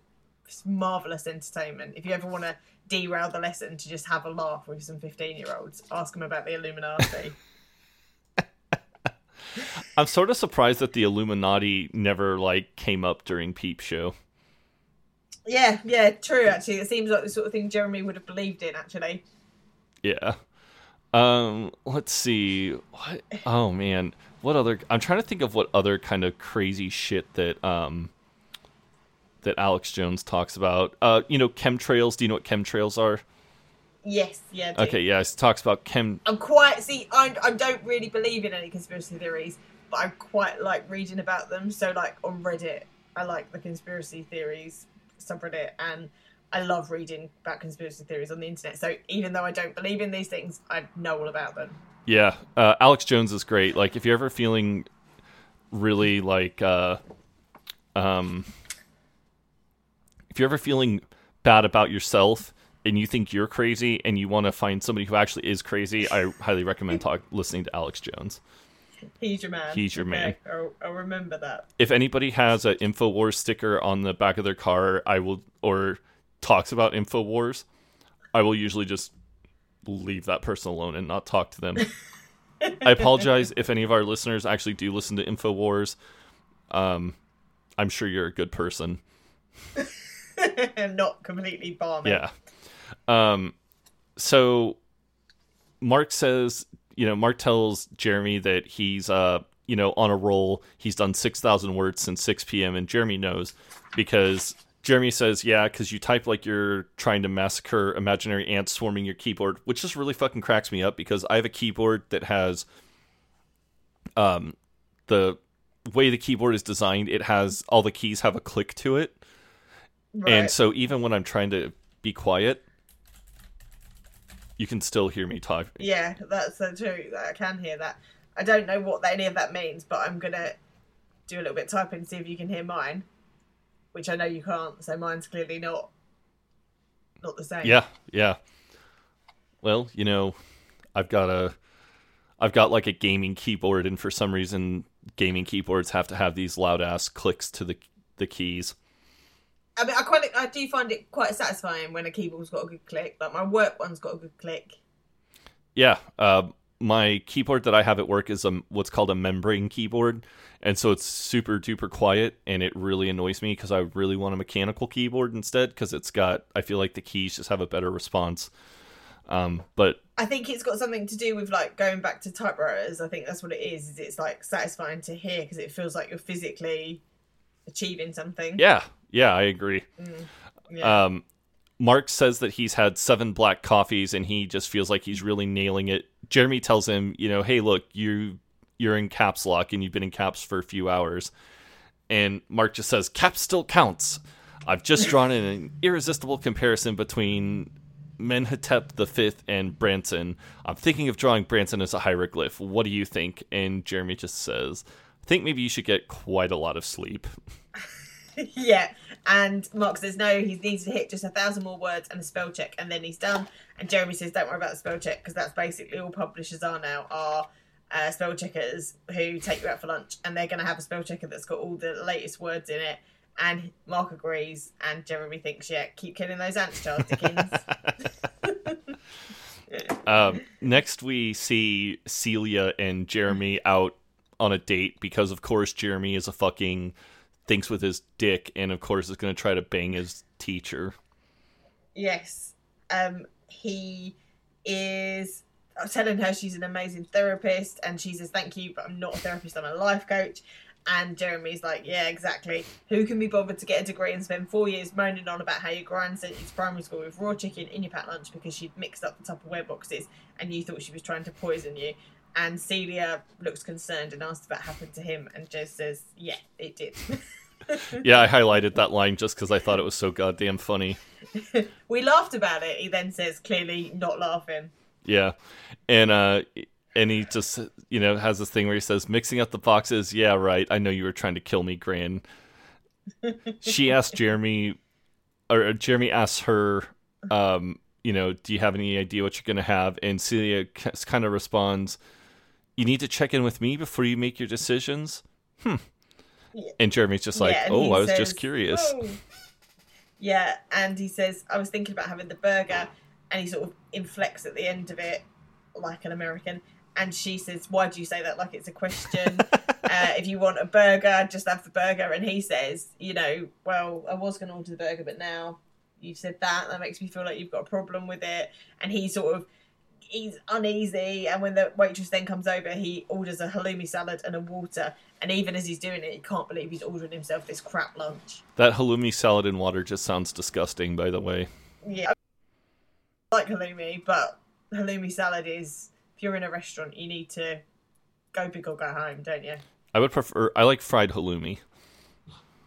it's marvellous entertainment. If you ever want to derail the lesson to just have a laugh with some 15 year olds, ask them about the Illuminati. (laughs) i'm sort of surprised that the illuminati never like came up during peep show yeah, yeah, true actually. It seems like the sort of thing Jeremy would have believed in actually. Yeah. Um, let's see. What oh man. What other I'm trying to think of what other kind of crazy shit that um that Alex Jones talks about. Uh, you know, chemtrails. Do you know what chemtrails are? Yes, yeah. Okay, yeah, he talks about chem I'm quite see. I, I don't really believe in any conspiracy theories, but I quite like reading about them. So like on Reddit, I like the conspiracy theories subreddit, and I love reading about conspiracy theories on the internet. So even though I don't believe in these things, I know all about them. Yeah, uh, Alex Jones is great. Like, if you're ever feeling really like, uh, um, if you're ever feeling bad about yourself and you think you're crazy and you want to find somebody who actually is crazy, I highly recommend talk (laughs) listening to Alex Jones. He's your man. He's your man. I'll, I'll remember that. If anybody has an Infowars sticker on the back of their car, I will or talks about Infowars, I will usually just leave that person alone and not talk to them. (laughs) I apologize if any of our listeners actually do listen to Infowars. Um, I'm sure you're a good person. (laughs) Not completely balmy. Yeah. Um, so Mark says, you know, Mark tells Jeremy that he's, uh, you know, on a roll. He's done 6,000 words since 6 p.m. And Jeremy knows because Jeremy says, yeah, because you type like you're trying to massacre imaginary ants swarming your keyboard, which just really fucking cracks me up because I have a keyboard that has, um, the way the keyboard is designed, it has all the keys have a click to it. Right. And so even when I'm trying to be quiet, you can still hear me type. Yeah, that's so true. I can hear that. I don't know what any of that means, but I'm gonna do a little bit of typing and see if you can hear mine, which I know you can't. So mine's clearly not not the same. Yeah, yeah. Well, you know, I've got a I've got like a gaming keyboard and for some reason gaming keyboards have to have these loud ass clicks to the the keys. I mean, I quite I do find it quite satisfying when a keyboard's got a good click. Like my work one's got a good click. Yeah, uh, my keyboard that I have at work is a what's called a membrane keyboard, and so it's super duper quiet, and it really annoys me because I really want a mechanical keyboard instead because it's got I feel like the keys just have a better response. Um, but I think it's got something to do with like going back to typewriters. I think that's what it is. Is it's like satisfying to hear because it feels like you're physically achieving something. yeah, yeah, I agree. Yeah. Um, Mark says that he's had seven black coffees and he just feels like he's really nailing it. Jeremy tells him, you know, hey, look, you you're in caps lock and you've been in caps for a few hours. And Mark just says, caps still counts. I've just drawn an irresistible comparison between Menhotep the Fifth and Branson. I'm thinking of drawing Branson as a hieroglyph. What do you think? And Jeremy just says, I think maybe you should get quite a lot of sleep. (laughs) (laughs) yeah. And Mark says no, he needs to hit just a thousand more words and a spell check, and then he's done. And Jeremy says, "Don't worry about the spell check because that's basically all publishers are now are uh, spell checkers who take you out for lunch, and they're going to have a spell checker that's got all the latest words in it." And Mark agrees, and Jeremy thinks, "Yeah, keep killing those ants, Charles Dickens." (laughs) Um, next, we see Celia and Jeremy out on a date because, of course, Jeremy is a fucking thinks with his dick, and of course, is going to try to bang his teacher. Yes. Um, he is telling her she's an amazing therapist, and she says, Thank you, but I'm not a therapist, I'm a life coach. And Jeremy's like, Yeah, exactly. Who can be bothered to get a degree and spend four years moaning on about how your grand sent you to primary school with raw chicken in your packed lunch because she'd mixed up the Tupperware boxes and you thought she was trying to poison you? And Celia looks concerned and asks if that happened to him, and Joe says, Yeah, it did. (laughs) Yeah, I highlighted that line just because I thought it was so goddamn funny. (laughs) we laughed about it. He then says, clearly not laughing. Yeah, and uh, and he just you know has this thing where he says, "Mixing up the boxes." Yeah, right. I know you were trying to kill me, Gran. (laughs) she asked Jeremy, or Jeremy asks her, um, you know, do you have any idea what you're gonna have? And Celia kind of responds, "You need to check in with me before you make your decisions." Hmm. Yeah. And Jeremy's just like, Yeah, "Oh, I was says, just curious." "Whoa." Yeah, and he says, I was thinking about having the burger, and he sort of inflects at the end of it like an American. And she says, Why do you say that like it's a question? (laughs) uh, if you want a burger, just have the burger. And he says, You know, well, I was going to order the burger, but now you've said that. That makes me feel like you've got a problem with it. And he sort of. He's uneasy, and when the waitress then comes over, he orders a halloumi salad and a water. And even as he's doing it, he can't believe he's ordering himself this crap lunch. That halloumi salad and water just sounds disgusting. By the way, Yeah, I like halloumi, but halloumi salad is if you're in a restaurant, you need to go big or go home, don't you? I would prefer. I like fried halloumi.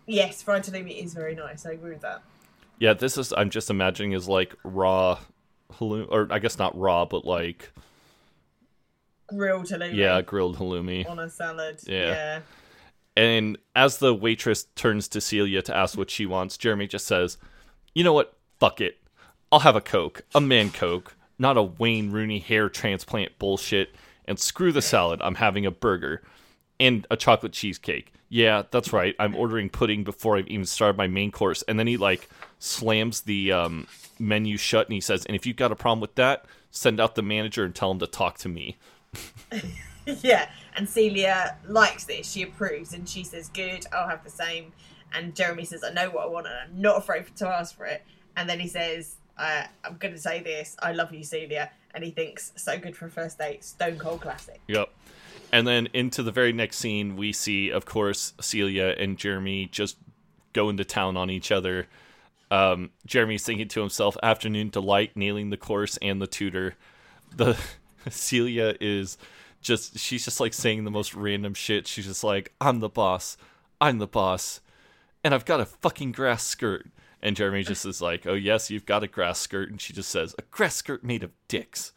Yes, fried halloumi is very nice. I agree with that. Yeah, this is. I'm just imagining is like raw halloumi, or I guess not raw, but like Grilled halloumi. yeah, grilled halloumi. On a salad. Yeah. Yeah. And as the waitress turns to Celia to ask what she wants, Jeremy just says, "You know what? Fuck it. I'll have a Coke, a man Coke, not a Wayne Rooney hair transplant bullshit. And screw the salad. I'm having a burger and a chocolate cheesecake. Yeah, that's right. I'm ordering pudding before I've even started my main course." And then he like slams the um, menu shut and he says, "And if you've got a problem with that, send out the manager and tell him to talk to me." (laughs) yeah. And Celia likes this. She approves and she says, Good, I'll have the same. And Jeremy says, I know what I want and I'm not afraid to ask for it. And then he says, uh, I'm going to say this. I love you, Celia. And he thinks, So good for a first date. Stone Cold Classic. Yep. And then into the very next scene, we see, of course, Celia and Jeremy just going to town on each other. Um, Jeremy's thinking to himself, "Afternoon delight, nailing the course and the tutor." The (laughs) Celia is just she's just like saying the most random shit. She's just like, "I'm the boss, I'm the boss, and I've got a fucking grass skirt." And Jeremy just is like, "Oh yes, you've got a grass skirt," and she just says, "A grass skirt made of dicks."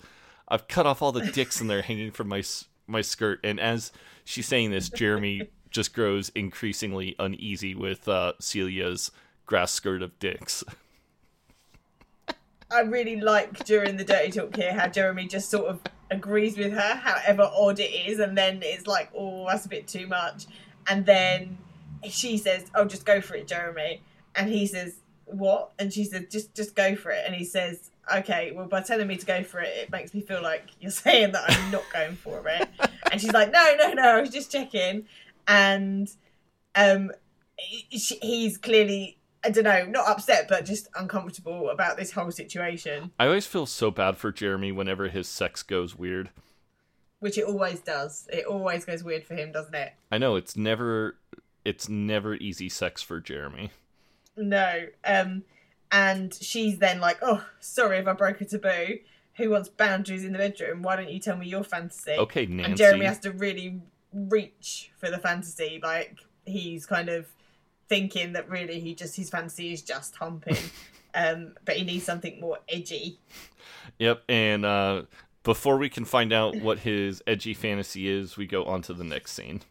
I've cut off all the dicks and they're hanging from my my skirt. And as she's saying this, Jeremy (laughs) just grows increasingly uneasy with uh, Celia's grass skirt of dicks. I really like during the dirty talk here how Jeremy just sort of agrees with her, however odd it is, and then it's like, oh, that's a bit too much. And then she says, "Oh, just go for it, Jeremy," and he says, "What?" And she says, "Just, just go for it." And he says, "Okay, well, by telling me to go for it, it makes me feel like you're (laughs) saying that I'm not going for it." and she's like, "No, no, no, I was just checking." And um, he's clearly. I don't know, not upset, but just uncomfortable about this whole situation, I always feel so bad for Jeremy whenever his sex goes weird. which it always does. It always goes weird for him, doesn't it? I know it's never it's never easy sex for Jeremy. No. Um, and she's then like, "Oh, sorry if I broke a taboo. Who wants boundaries in the bedroom? Why don't you tell me your fantasy?" Okay, Nancy. And Jeremy has to really reach for the fantasy. Like he's kind of thinking that really he just his fantasy is just humping. (laughs) um, but he needs something more edgy. Yep, and uh, before we can find out what his edgy fantasy is, we go on to the next scene.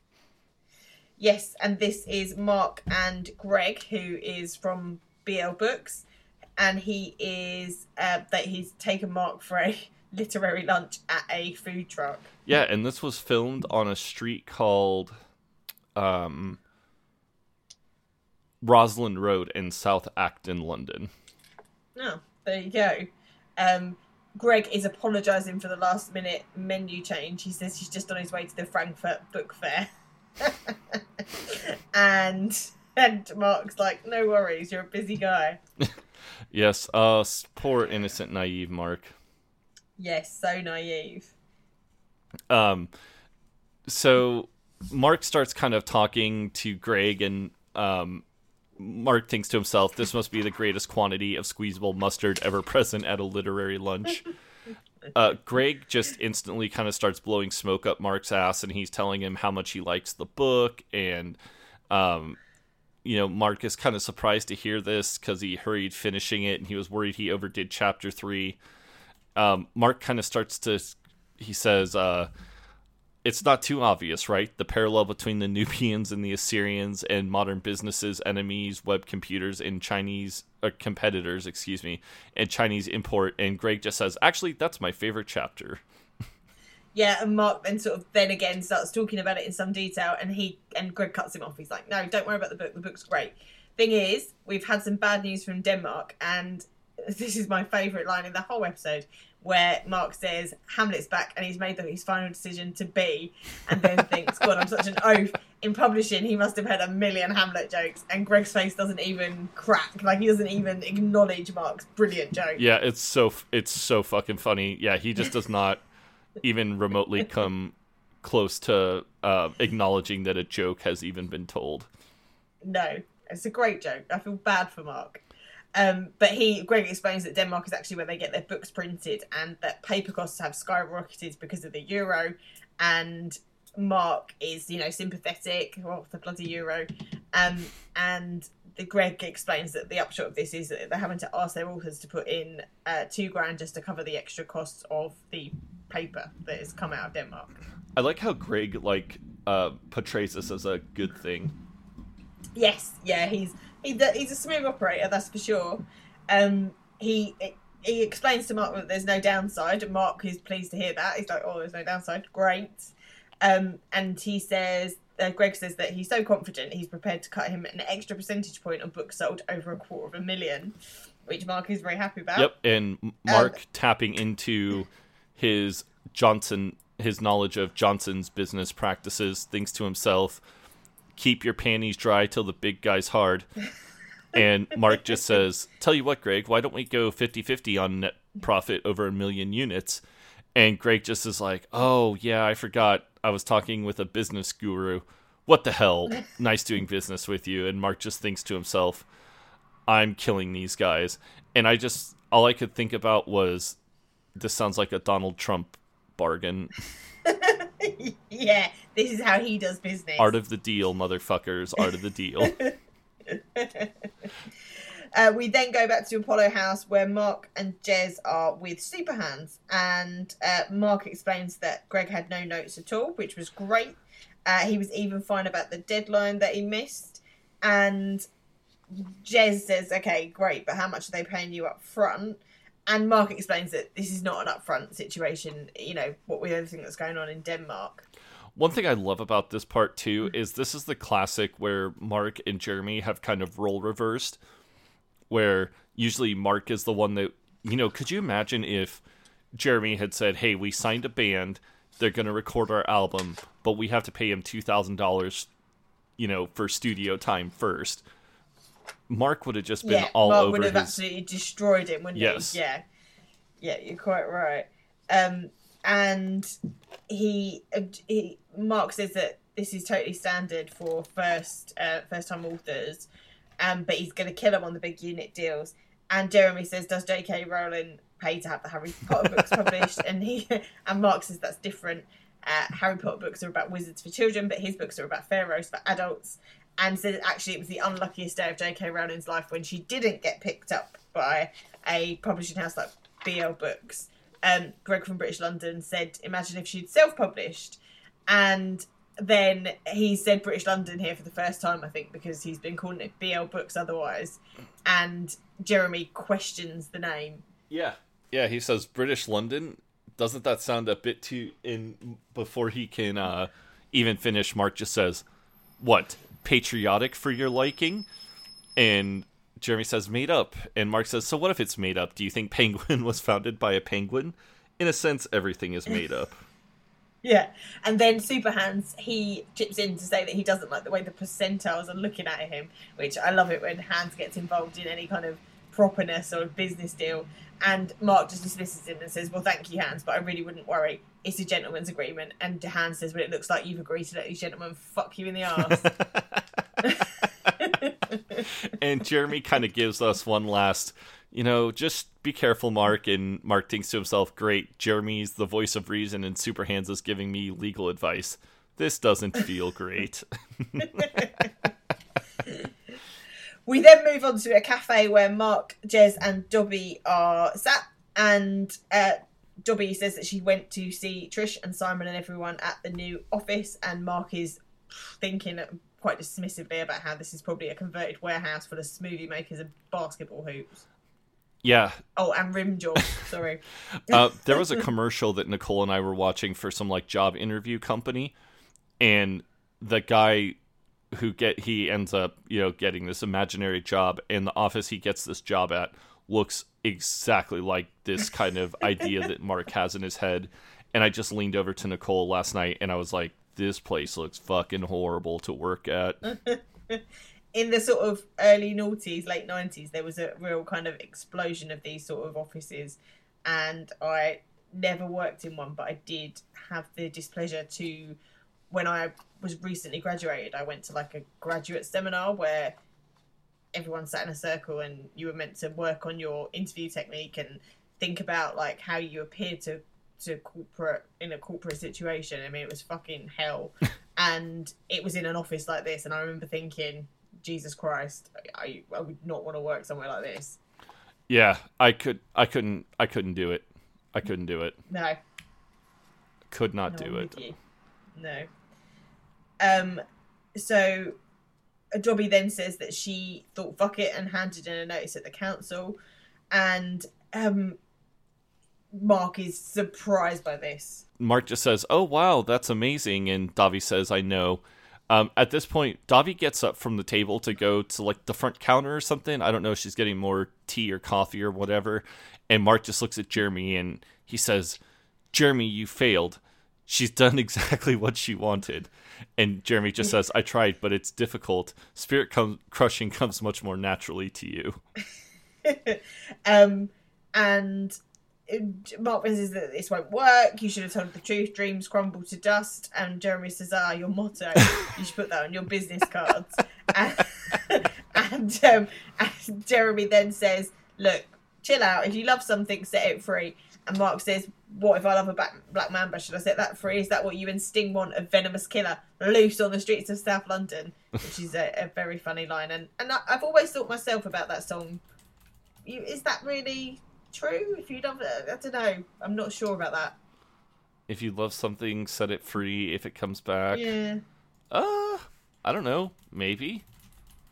Yes, and this is Mark and Greg, who is from BL Books, and he is uh, that he's taken Mark for a (laughs) literary lunch at a food truck. Yeah, and this was filmed on a street called um, Roslyn Road in South Acton, London. Oh, there you go. Um, Greg is apologising for the last minute menu change. He says he's just on his way to the Frankfurt Book Fair. (laughs) and and Mark's like, no worries, you're a busy guy. (laughs) Yes, uh, poor innocent, naive Mark. Yes, so naive. Um, so Mark starts kind of talking to Greg, and um, Mark thinks to himself, "This must be the greatest quantity of squeezable mustard ever present at a literary lunch." (laughs) Uh, Greg just instantly kind of starts blowing smoke up Mark's ass, and he's telling him how much he likes the book, and um, you know, Mark is kind of surprised to hear this because he hurried finishing it, and he was worried he overdid chapter three. Um, Mark kind of starts to, he says, uh, it's not too obvious, right? The parallel between the (laughs) Nubians and the Assyrians and modern businesses, enemies, web computers, and Chinese uh, competitors, excuse me, and Chinese import. And Greg just says, actually, that's my favorite chapter. Yeah, and Mark then sort of then again starts talking about it in some detail, and he and Greg cuts him off. He's like, "No, don't worry about the book. The book's great." Thing is, we've had some bad news from Denmark, and (laughs) this is my favourite line in the whole episode, where Mark says Hamlet's back, and he's made the, his final decision to be, and then thinks, "God, I'm such an oaf." In publishing, he must have had a million Hamlet jokes, and Greg's face doesn't even crack. Like he doesn't even acknowledge Mark's brilliant joke. Yeah, it's so it's so fucking funny. Yeah, he just does not even remotely come close to uh, acknowledging that a joke has even been told. No, it's a great joke. I feel bad for Mark. Um, but he, Greg explains that Denmark is actually where they get their books printed and that paper costs have skyrocketed because of the euro. And Mark is, you know, sympathetic. Oh, the bloody euro. Um, and the Greg explains that the upshot of this is that they're having to ask their authors to put in uh, two grand just to cover the extra costs of the paper that has come out of Denmark. I like how Greg like uh, portrays this as a good thing. Yes, yeah, he's he's a, he's a smooth operator, that's for sure. Um, he he explains to Mark that there's no downside, and Mark is pleased to hear that. He's like, "Oh, there's no downside, great." Um, and he says, uh, Greg says that he's so confident he's prepared to cut him an extra percentage point on books sold over a quarter of a million, which Mark is very happy about. Yep, and Mark tapping into his Johnson, his knowledge of Johnson's business practices, thinks to himself, "Keep your panties dry till the big guy's hard." (laughs) and Mark just says, "Tell you what, Greg, why don't we go 50-50 on net profit over a million units?" And Greg just is like, "Oh yeah, I forgot. I was talking with a business guru. What the hell? (laughs) nice doing business with you." And Mark just thinks to himself, "I'm killing these guys." And I just all I could think about was this sounds like a Donald Trump bargain. (laughs) yeah, this is how he does business. Art of the deal, motherfuckers. Art of the deal. (laughs) Uh, we then go back to Apollo House where Mark and Jez are with Superhands, and uh, Mark explains that Greg had no notes at all, which was great. Uh, he was even fine about the deadline that he missed, and Jez says, "Okay, great, but how much are they paying you up front?" And Mark explains that this is not an upfront situation. You know what with everything that's going on in Denmark. One thing I love about this part too is this is the classic where Mark and Jeremy have kind of role reversed, where usually Mark is the one that you know. Could you imagine if Jeremy had said, "Hey, we signed a band, they're going to record our album, but we have to pay him two thousand dollars, you know, for studio time first. Mark would have just been yeah, all Mark over would have his. absolutely destroyed him, wouldn't Yes. he? Yeah, yeah, you're quite right. Um, and he, uh, he, Mark says that this is totally standard for first, uh, first time authors, um, but he's going to kill him on the big unit deals. And Jeremy says, "Does J.K. Rowling pay to have the Harry Potter books published?" and he, (laughs) and Mark says that's different. Uh, Harry Potter books are about wizards for children, but his books are about pharaohs for adults. and said actually it was the unluckiest day of J.K. Rowling's life when she didn't get picked up by a publishing house like BL Books. Um, Greg from British London said, "Imagine if she'd self-published," and then he said British London here for the first time, I think, because he's been calling it BL Books otherwise. And Jeremy questions the name. Yeah. Yeah, he says British London. Doesn't that sound a bit too in before he can uh even finish Mark just says, "What? Patriotic for your liking?" And Jeremy says made up and Mark says, "So what if it's made up? Do you think Penguin (laughs) was founded by a penguin?" In a sense, everything is made (laughs) up. Yeah, and then Super Hands he chips in to say that he doesn't like the way the percentiles are looking at him, which I love it when Hands gets involved in any kind of properness or business deal. And Mark just dismisses him and says, "Well, thank you, Hands, but I really wouldn't worry. It's a gentleman's agreement." And Hands says, "Well, it looks like you've agreed to let these gentlemen fuck you in the ass." (laughs) (laughs) and Jeremy kind of gives us one last, you know, just be careful, Mark. And Mark thinks to himself, great, Jeremy's the voice of reason, and Super Hands is giving me legal advice. This doesn't feel great. (laughs) we then move on to a cafe where Mark, Jez, and Dobby are sat, and uh, Dobby says that she went to see Trish and Simon and everyone at the new office, and Mark is thinking quite dismissively about how this is probably a converted warehouse full of smoothie makers and basketball hoops. Yeah. Oh, and rim job. Sorry. (laughs) uh, there was a commercial that Nicole and I were watching for some like job interview company, and the guy who get he ends up you know getting this imaginary job, and the office he gets this job at looks exactly like this kind of idea that Mark has in his head. And I just leaned over to Nicole last night, and I was like, "This place looks fucking horrible to work at." (laughs) in the sort of early noughties, late nineties, there was a real kind of explosion of these sort of offices, and I never worked in one, but I did have the displeasure to when I was recently graduated. I went to like a graduate seminar where everyone sat in a circle and you were meant to work on your interview technique and think about like how you appear to to corporate in a corporate situation. I mean, it was fucking hell, (laughs) and it was in an office like this, and I remember thinking Jesus Christ, I, I would not want to work somewhere like this. Yeah, I could, I couldn't, I couldn't do it. I couldn't do it. No, could not no, do it. No. Um, so Dobby then says that she thought fuck it and handed in a notice at the council, and um, Mark is surprised by this. Mark just says, "Oh wow, that's amazing," and Dobby says, "I know." Um, at this point, Dobby gets up from the table to go to like the front counter or something. I don't know. If she's getting more tea or coffee or whatever. And Mark just looks at Jeremy and he says, Jeremy, you failed. She's done (laughs) exactly what she wanted. And Jeremy just says, I tried, but it's difficult. Spirit com- crushing comes much more naturally to you. (laughs) um, and Mark says that this won't work. You should have told the truth. Dreams crumble to dust. And Jeremy says, "Ah, your motto. you should put that on your business cards." (laughs) and and, um, and Jeremy then says, "Look, chill out. If you love something, set it free." And Mark says, "What if I love a black, black mamba? Should I set that free? Is that what you and Sting want? A venomous killer loose on the streets of South London?" Which is a, a very funny line. And and I, I've always thought myself about that song. You, is that really true? If you don't, I don't know. I'm not sure about that. If you love something, set it free. If it comes back, Yeah, uh, I don't know. Maybe.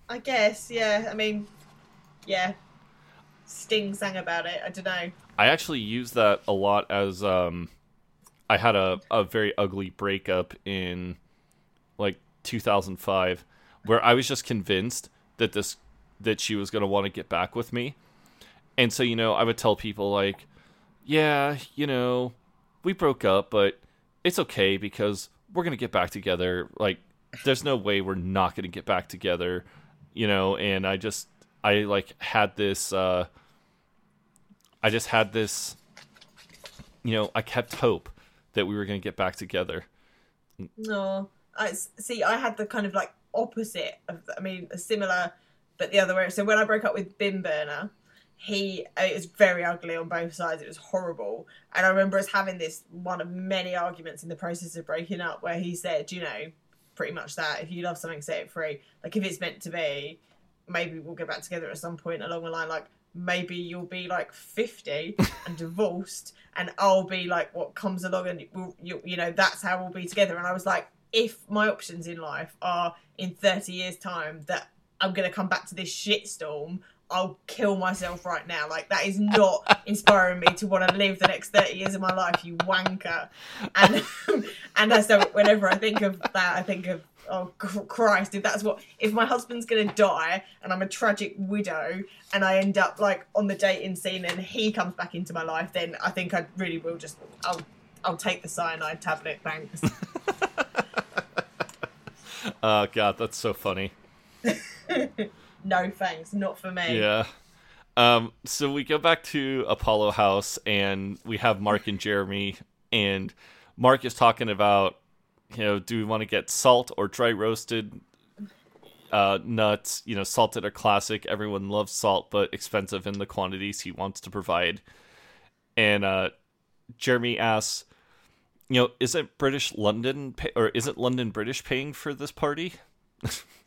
I guess. Yeah, I mean, yeah. Sting sang about it. I don't know. I actually use that a lot as um, I had a a very ugly breakup in like 2005, where I was just convinced that this that she was gonna want to get back with me, and so you know I would tell people like, yeah, you know, we broke up, but it's okay because we're gonna get back together. Like, there's no way we're not gonna get back together, you know. And I just I like had this. uh I just had this, you know, I kept hope that we were going to get back together. No, I see. I had the kind of like opposite of. I mean, a similar, but the other way. So when I broke up with Bim Burner, he it was very ugly on both sides. It was horrible, and I remember us having this one of many arguments in the process of breaking up, where he said, "You know, pretty much that. If you love something, set it free. Like if it's meant to be, maybe we'll get back together at some point along the line. Like maybe you'll be like 50 (laughs) and divorced and I'll be like what comes along and we'll, you, you know that's how we'll be together and I was like if my options in life are in 30 years time that I'm going to come back to this shitstorm I'll kill myself right now like that is not (laughs) inspiring me to want to live the next 30 years of my life you wanker and (laughs) and so whenever I think of that I think of oh Christ, if that's what if my husband's gonna die and I'm a tragic widow and I end up like on the dating scene and he comes back into my life, then I think I really will just I'll I'll take the cyanide tablet, thanks. (laughs) Oh god, that's so funny. No thanks, not for me. Yeah. Um, so we go back to Apollo House and we have Mark and Jeremy and Mark is talking about you know, do we want to get salt or dry roasted uh, nuts? You know, salted or classic. Everyone loves salt, but expensive in the quantities he wants to provide. And uh, Jeremy asks, you know, isn't British London pay- or isn't London British paying for this party? (laughs)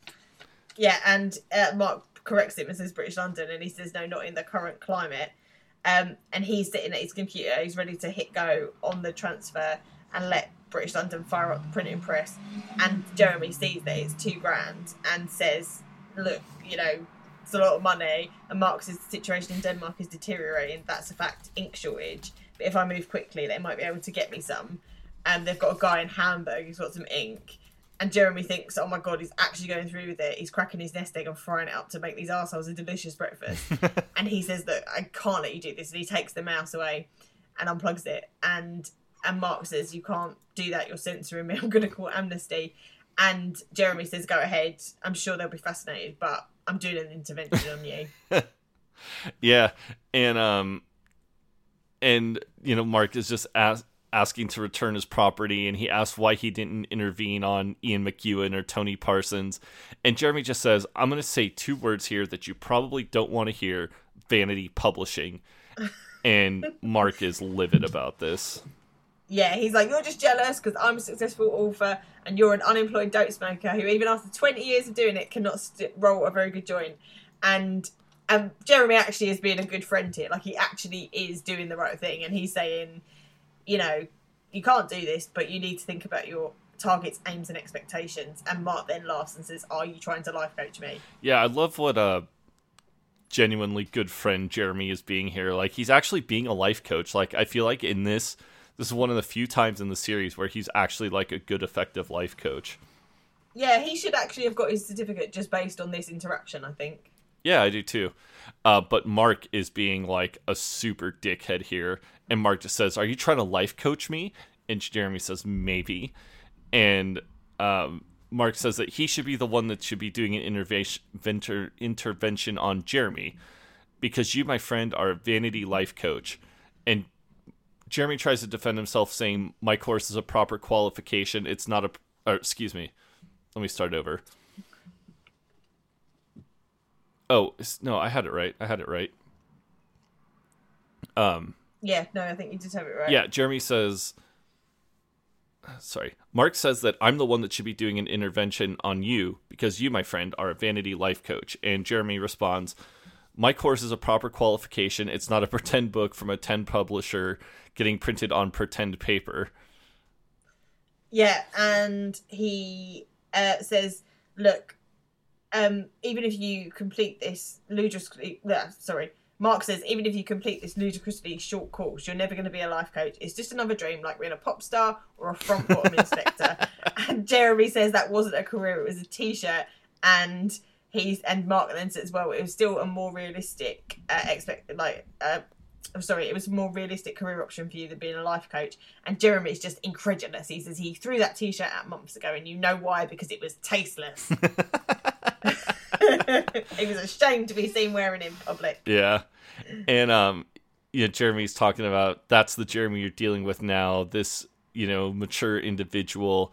yeah, and uh, Mark corrects him and says British London, and he says no, not in the current climate. Um, and he's sitting at his computer, he's ready to hit go on the transfer and let British London fire up the printing press, and Jeremy sees that it's two grand and says, "Look, you know, it's a lot of money." And Mark says the situation in Denmark is deteriorating. That's a fact. Ink shortage. But if I move quickly, they might be able to get me some. And they've got a guy in Hamburg who's got some ink. And Jeremy thinks, oh my god, he's actually going through with it. He's cracking his nest egg and frying it up to make these assholes a delicious breakfast. (laughs) and he says that I can't let you do this. And he takes the mouse away and unplugs it. And and Mark says you can't do that. You're censoring me. (laughs) I'm going to call amnesty. And Jeremy says, "Go ahead. I'm sure they'll be fascinated, but I'm doing an intervention on you." (laughs) yeah, and um, and you know, Mark is just as- asking to return his property, and he asks why he didn't intervene on Ian McEwan or Tony Parsons, and Jeremy just says, "I'm going to say two words here that you probably don't want to hear: vanity publishing." (laughs) and Mark is livid about this yeah, he's like, you're just jealous because I'm a successful author and you're an unemployed dope smoker who, even after 20 years of doing it, cannot st- roll a very good joint. And and Jeremy actually is being a good friend here. Like, he actually is doing the right thing. And he's saying, you know, you can't do this, but you need to think about your targets, aims, and expectations. And Mark then laughs and says, Are you trying to life coach me? Yeah, I love what a genuinely good friend Jeremy is being here. Like, he's actually being a life coach. Like, I feel like in this this is one of the few times in the series where he's actually like a good, effective life coach. Yeah, he should actually have got his certificate just based on this interaction. I think. Yeah, I do too. Uh, but Mark is being like a super dickhead here, and Mark just says, "Are you trying to life coach me?" And Jeremy says, "Maybe," and um, Mark says that he should be the one that should be doing an intervention intervention on Jeremy because you, my friend, are a vanity life coach, and Jeremy tries to defend himself, saying, "My course is a proper qualification. It's not a." Excuse me. Let me start over. Oh no, I had it right. I had it right. Um. Yeah, no, I think you did have it right. Yeah, Jeremy says. (sighs) Sorry, Mark says that I'm the one that should be doing an intervention on you because you, my friend, are a vanity life coach. And Jeremy responds, "My course is a proper qualification. It's not a (laughs) pretend book from a ten publisher getting printed on pretend paper. Yeah, and he uh, says, "Look, um, even if you complete this ludicrously, uh, sorry." Mark says, even if you complete this ludicrously short course, you're never going to be a life coach. It's just another dream, like being a pop star or a front bottom (laughs) inspector. And Jeremy says that wasn't a career; it was a t-shirt. And he's and Mark then says, well, it was still a more realistic uh, expect like uh, I'm sorry, it was a more realistic career option for you than being a life coach. And Jeremy is just incredulous. He says he threw that t shirt out months ago, and you know why? Because it was tasteless. (laughs) (laughs) he was ashamed to be seen wearing in public. Yeah. And, um, you know, Jeremy's talking about that's the Jeremy you're dealing with now, this, you know, mature individual.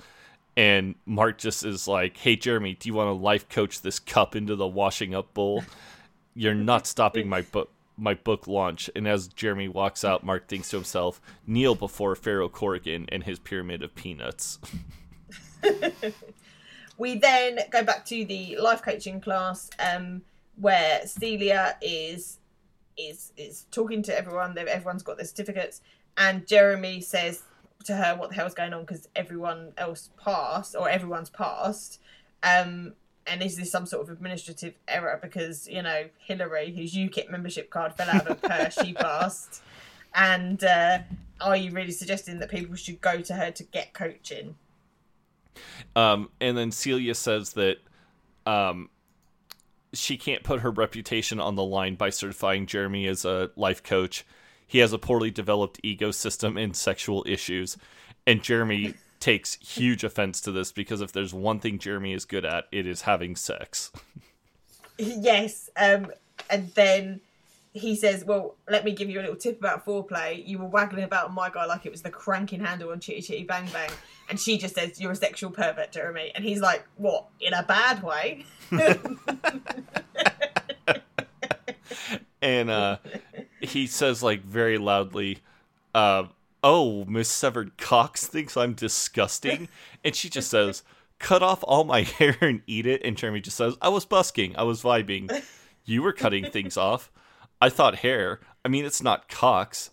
And Mark just is like, hey, Jeremy, do you want to life coach this cup into the washing up bowl? You're not stopping my book my book launch. And as Jeremy walks out, Mark thinks to himself, kneel before Pharaoh Corrigan and his pyramid of peanuts. (laughs) we then go back to the life coaching class um, where Celia is is is talking to everyone. They've- Everyone's got their certificates, and Jeremy says to her what the hell's going on because everyone else passed or everyone's passed. Um, and is this some sort of administrative error because you know Hillary, whose UKIP membership card fell out of her, she (laughs) passed. And uh, are you really suggesting that people should go to her to get coaching? Um, and then Celia says that um, she can't put her reputation on the line by certifying Jeremy as a life coach. He has a poorly developed ego system and sexual issues. And Jeremy takes huge offense to this because if there's one thing Jeremy is good at, it is having sex. yes. Um, and then he says, "Well, let me give you a little tip about foreplay. You were waggling about my guy like it was the cranking handle on Chitty Chitty Bang Bang." And she just says, "You're a sexual pervert, Jeremy." And he's like, "What? In a bad way?" (laughs) and uh, he says like very loudly, uh, "Oh, Miss Severed Cox thinks I'm disgusting," and she just says, "Cut off all my (laughs) hair and eat it." And Jeremy just says, "I was busking, I was vibing. You were cutting things off. I thought hair. I mean, it's not Cox."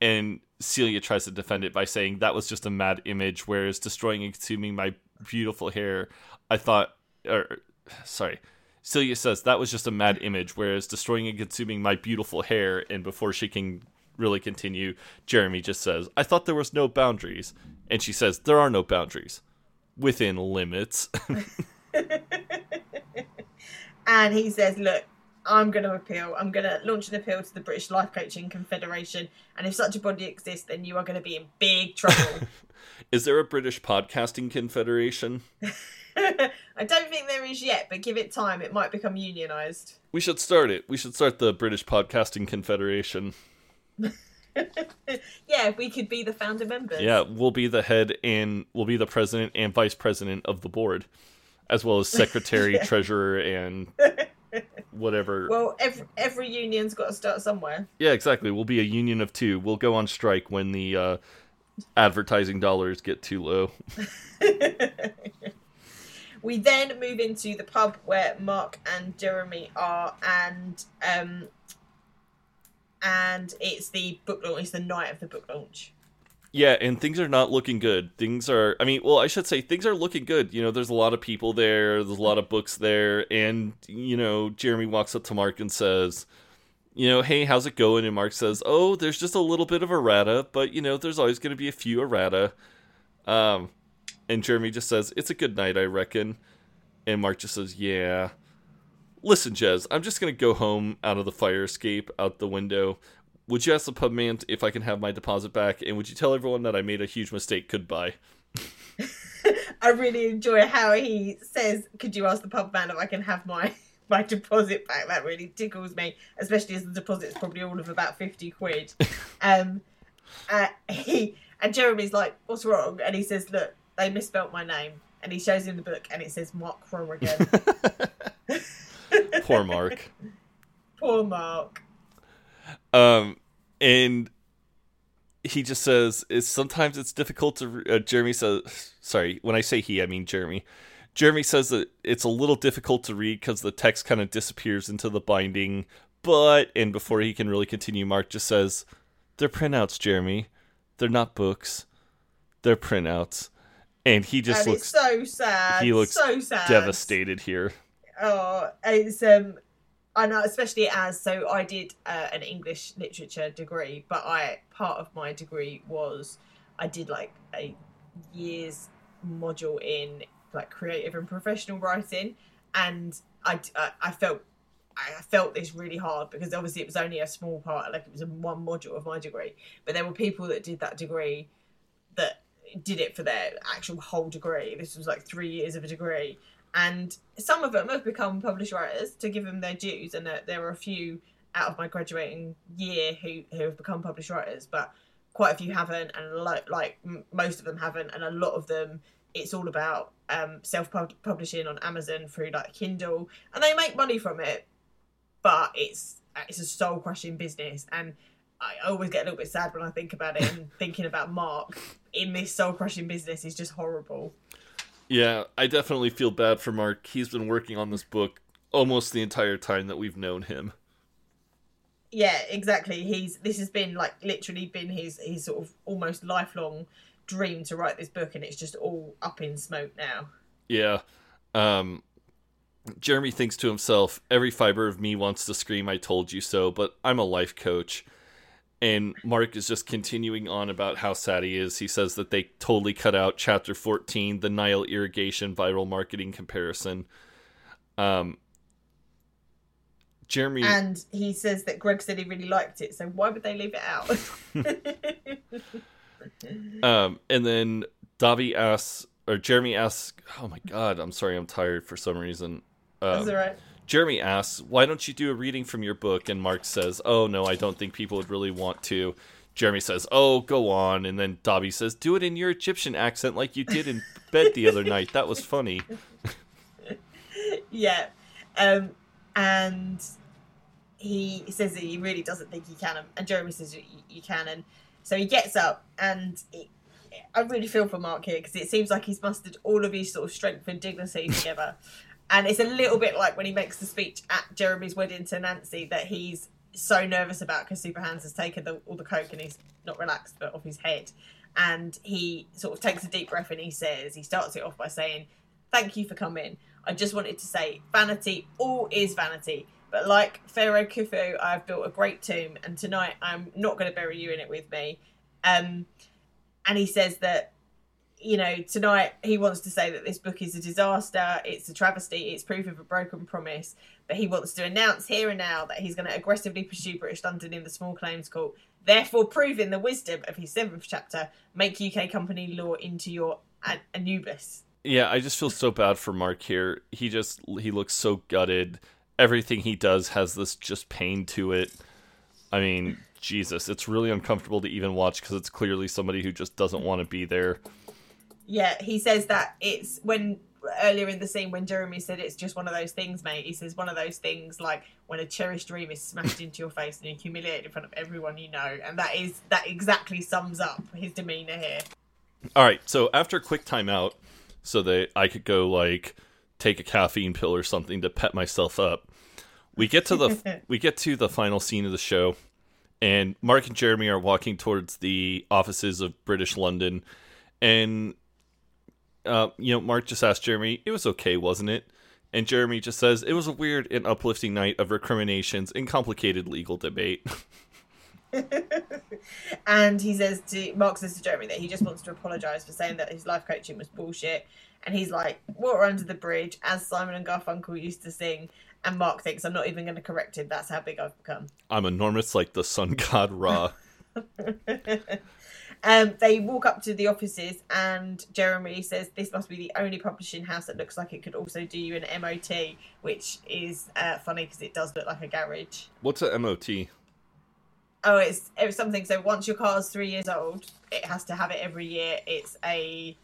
And Celia tries to defend it by saying that was just a mad image, whereas destroying and consuming my beautiful hair, I thought, or sorry. Celia says that was just a mad image, whereas destroying and consuming my beautiful hair, and before she can really continue, Jeremy just says, I thought there was no boundaries. And she says, There are no boundaries. Within limits. (laughs) and he says, "Look, I'm going to appeal. I'm going to launch an appeal to the British Life Coaching Confederation. And if such a body exists, then you are going to be in big trouble." (laughs) Is there a British Podcasting Confederation? (laughs) I don't think there is yet, but give it time. It might become unionised. We should start it. We should start the British Podcasting Confederation. (laughs) Yeah, we could be the founder members. Yeah, we'll be the head and we'll be the president and vice president of the board, as well as secretary, treasurer, and whatever. Well, every, every union's got to start somewhere. Yeah, exactly. We'll be a union of two. We'll go on strike when the uh, advertising dollars get too low. (laughs) We then move into the pub where Mark and Jeremy are, and um, and it's the book launch. It's the night of the book launch. Yeah, and things are not looking good. Things are, I mean, well, I should say things are looking good. You know, there's a lot of people there, there's a lot of books there, and, you know, Jeremy walks up to Mark and says, you know, hey, how's it going? And Mark says, oh, there's just a little bit of errata, but, you know, there's always going to be a few errata. Um, and Jeremy just says, it's a good night, I reckon. And Mark just says, yeah. Listen, Jez, I'm just going to go home out of the fire escape, out the window. Would you ask the pub man if I can have my deposit back? And would you tell everyone that I made a huge mistake? Goodbye. (laughs) I really enjoy how he says, "Could you ask the pub man if I can have my (laughs) my deposit back?" That really tickles me, especially as the deposit's probably all of about fifty quid. (laughs) um, uh, he and Jeremy's like, "What's wrong?" And he says, "Look, they misspelt my name." And he shows him the book, and it says Mark again. Poor Mark. Poor Mark. Um, and he just says, "It's sometimes it's difficult to." Re- uh, Jeremy says, "Sorry, when I say he, I mean Jeremy." Jeremy says that it's a little difficult to read because the text kind of disappears into the binding. But and before he can really continue, Mark just says, "They're printouts, Jeremy. They're not books. They're printouts." And he just and looks so sad. he looks so sad. devastated here. Oh, it's um, I know, especially as so I did uh, an English literature degree, but I part of my degree was I did like a year's module in like creative and professional writing, and I I, I felt. I felt this really hard because obviously it was only a small part, like it was one module of my degree. But there were people that did that degree that did it for their actual whole degree. This was like three years of a degree, and some of them have become published writers to give them their dues. And there, there were a few out of my graduating year who who have become published writers, but quite a few haven't, and like most of them haven't, and a lot of them it's all about um, self publishing on Amazon through like Kindle, and they make money from it, but it's it's a soul crushing business and. I always get a little bit sad when I think about it and thinking about Mark in this soul crushing business is just horrible. Yeah, I definitely feel bad for Mark. He's been working on this book almost the entire time that we've known him. Yeah, exactly. He's this has been like literally been his his sort of almost lifelong dream to write this book, and it's just all up in smoke now. Yeah. Um, Jeremy thinks to himself, every fiber of me wants to scream, I told you so, but I'm a life coach. And Mark is just continuing on about how sad he is. He says that they totally cut out chapter 14, the Nile irrigation viral marketing comparison. Um, Jeremy. And he says that Greg said he really liked it, so why would they leave it out? (laughs) (laughs) Um, and then Davi asks, or Jeremy asks, oh my god, I'm sorry, I'm tired for some reason. Um, That's all right. Jeremy asks, why don't you do a reading from your book? And Mark says, oh no, I don't think people would really want to. Jeremy says, oh, go on. And then Dobby says, do it in your Egyptian accent like you did in (laughs) bed the other night. That was funny. (laughs) Yeah. Um, and he says that he really doesn't think he can, and Jeremy says you, can, and so he gets up, and I really feel for Mark here because it seems like he's mustered all of his sort of strength and dignity together, (laughs) and it's a little bit like when he makes the speech at Jeremy's wedding to Nancy that he's so nervous about because Super Hans has taken the, all the coke and he's not relaxed but off his head, and he sort of takes a deep breath and he says he starts it off by saying, "Thank you for coming." I just wanted to say, vanity, all is vanity. But like Pharaoh Khufu, I've built a great tomb, and tonight I'm not going to bury you in it with me. Um, and he says that, you know, tonight he wants to say that this book is a disaster, it's a travesty, it's proof of a broken promise. But he wants to announce here and now that he's going to aggressively pursue British London in the small claims court, therefore proving the wisdom of his seventh chapter, make UK company law into your An- Anubis. Yeah, I just feel so bad for Mark here. He just he looks so gutted. Everything he does has this just pain to it. I mean, Jesus, it's really uncomfortable to even watch because it's clearly somebody who just doesn't want to be there. Yeah, he says that it's when earlier in the scene when Jeremy said it's just one of those things, mate. He says one of those things like when a cherished dream is smashed into your face and you're humiliated in front of everyone you know, and that is that exactly sums up his demeanor here. All right, so after a quick timeout, so that I could go like take a caffeine pill or something to pep myself up, we get to the (laughs) we get to the final scene of the show, and Mark and Jeremy are walking towards the offices of British London, and uh, you know Mark just asked Jeremy, "It was okay, wasn't it?" And Jeremy just says, "It was a weird and uplifting night of recriminations and complicated legal debate." (laughs) and he says to Mark says to Jeremy that he just wants to apologise for saying that his life coaching was bullshit. And he's like, water under the bridge, as Simon and Garfunkel used to sing. And Mark thinks, I'm not even going to correct him. That's how big I've become. I'm enormous like the sun god Ra. (laughs) Um, they walk up to the offices, and Jeremy says this must be the only publishing house that looks like it could also do you an MOT, which is uh, funny because it does look like a garage. What's a MOT? Oh, it's it's something. So once your car's three years old, it has to have it every year. It's a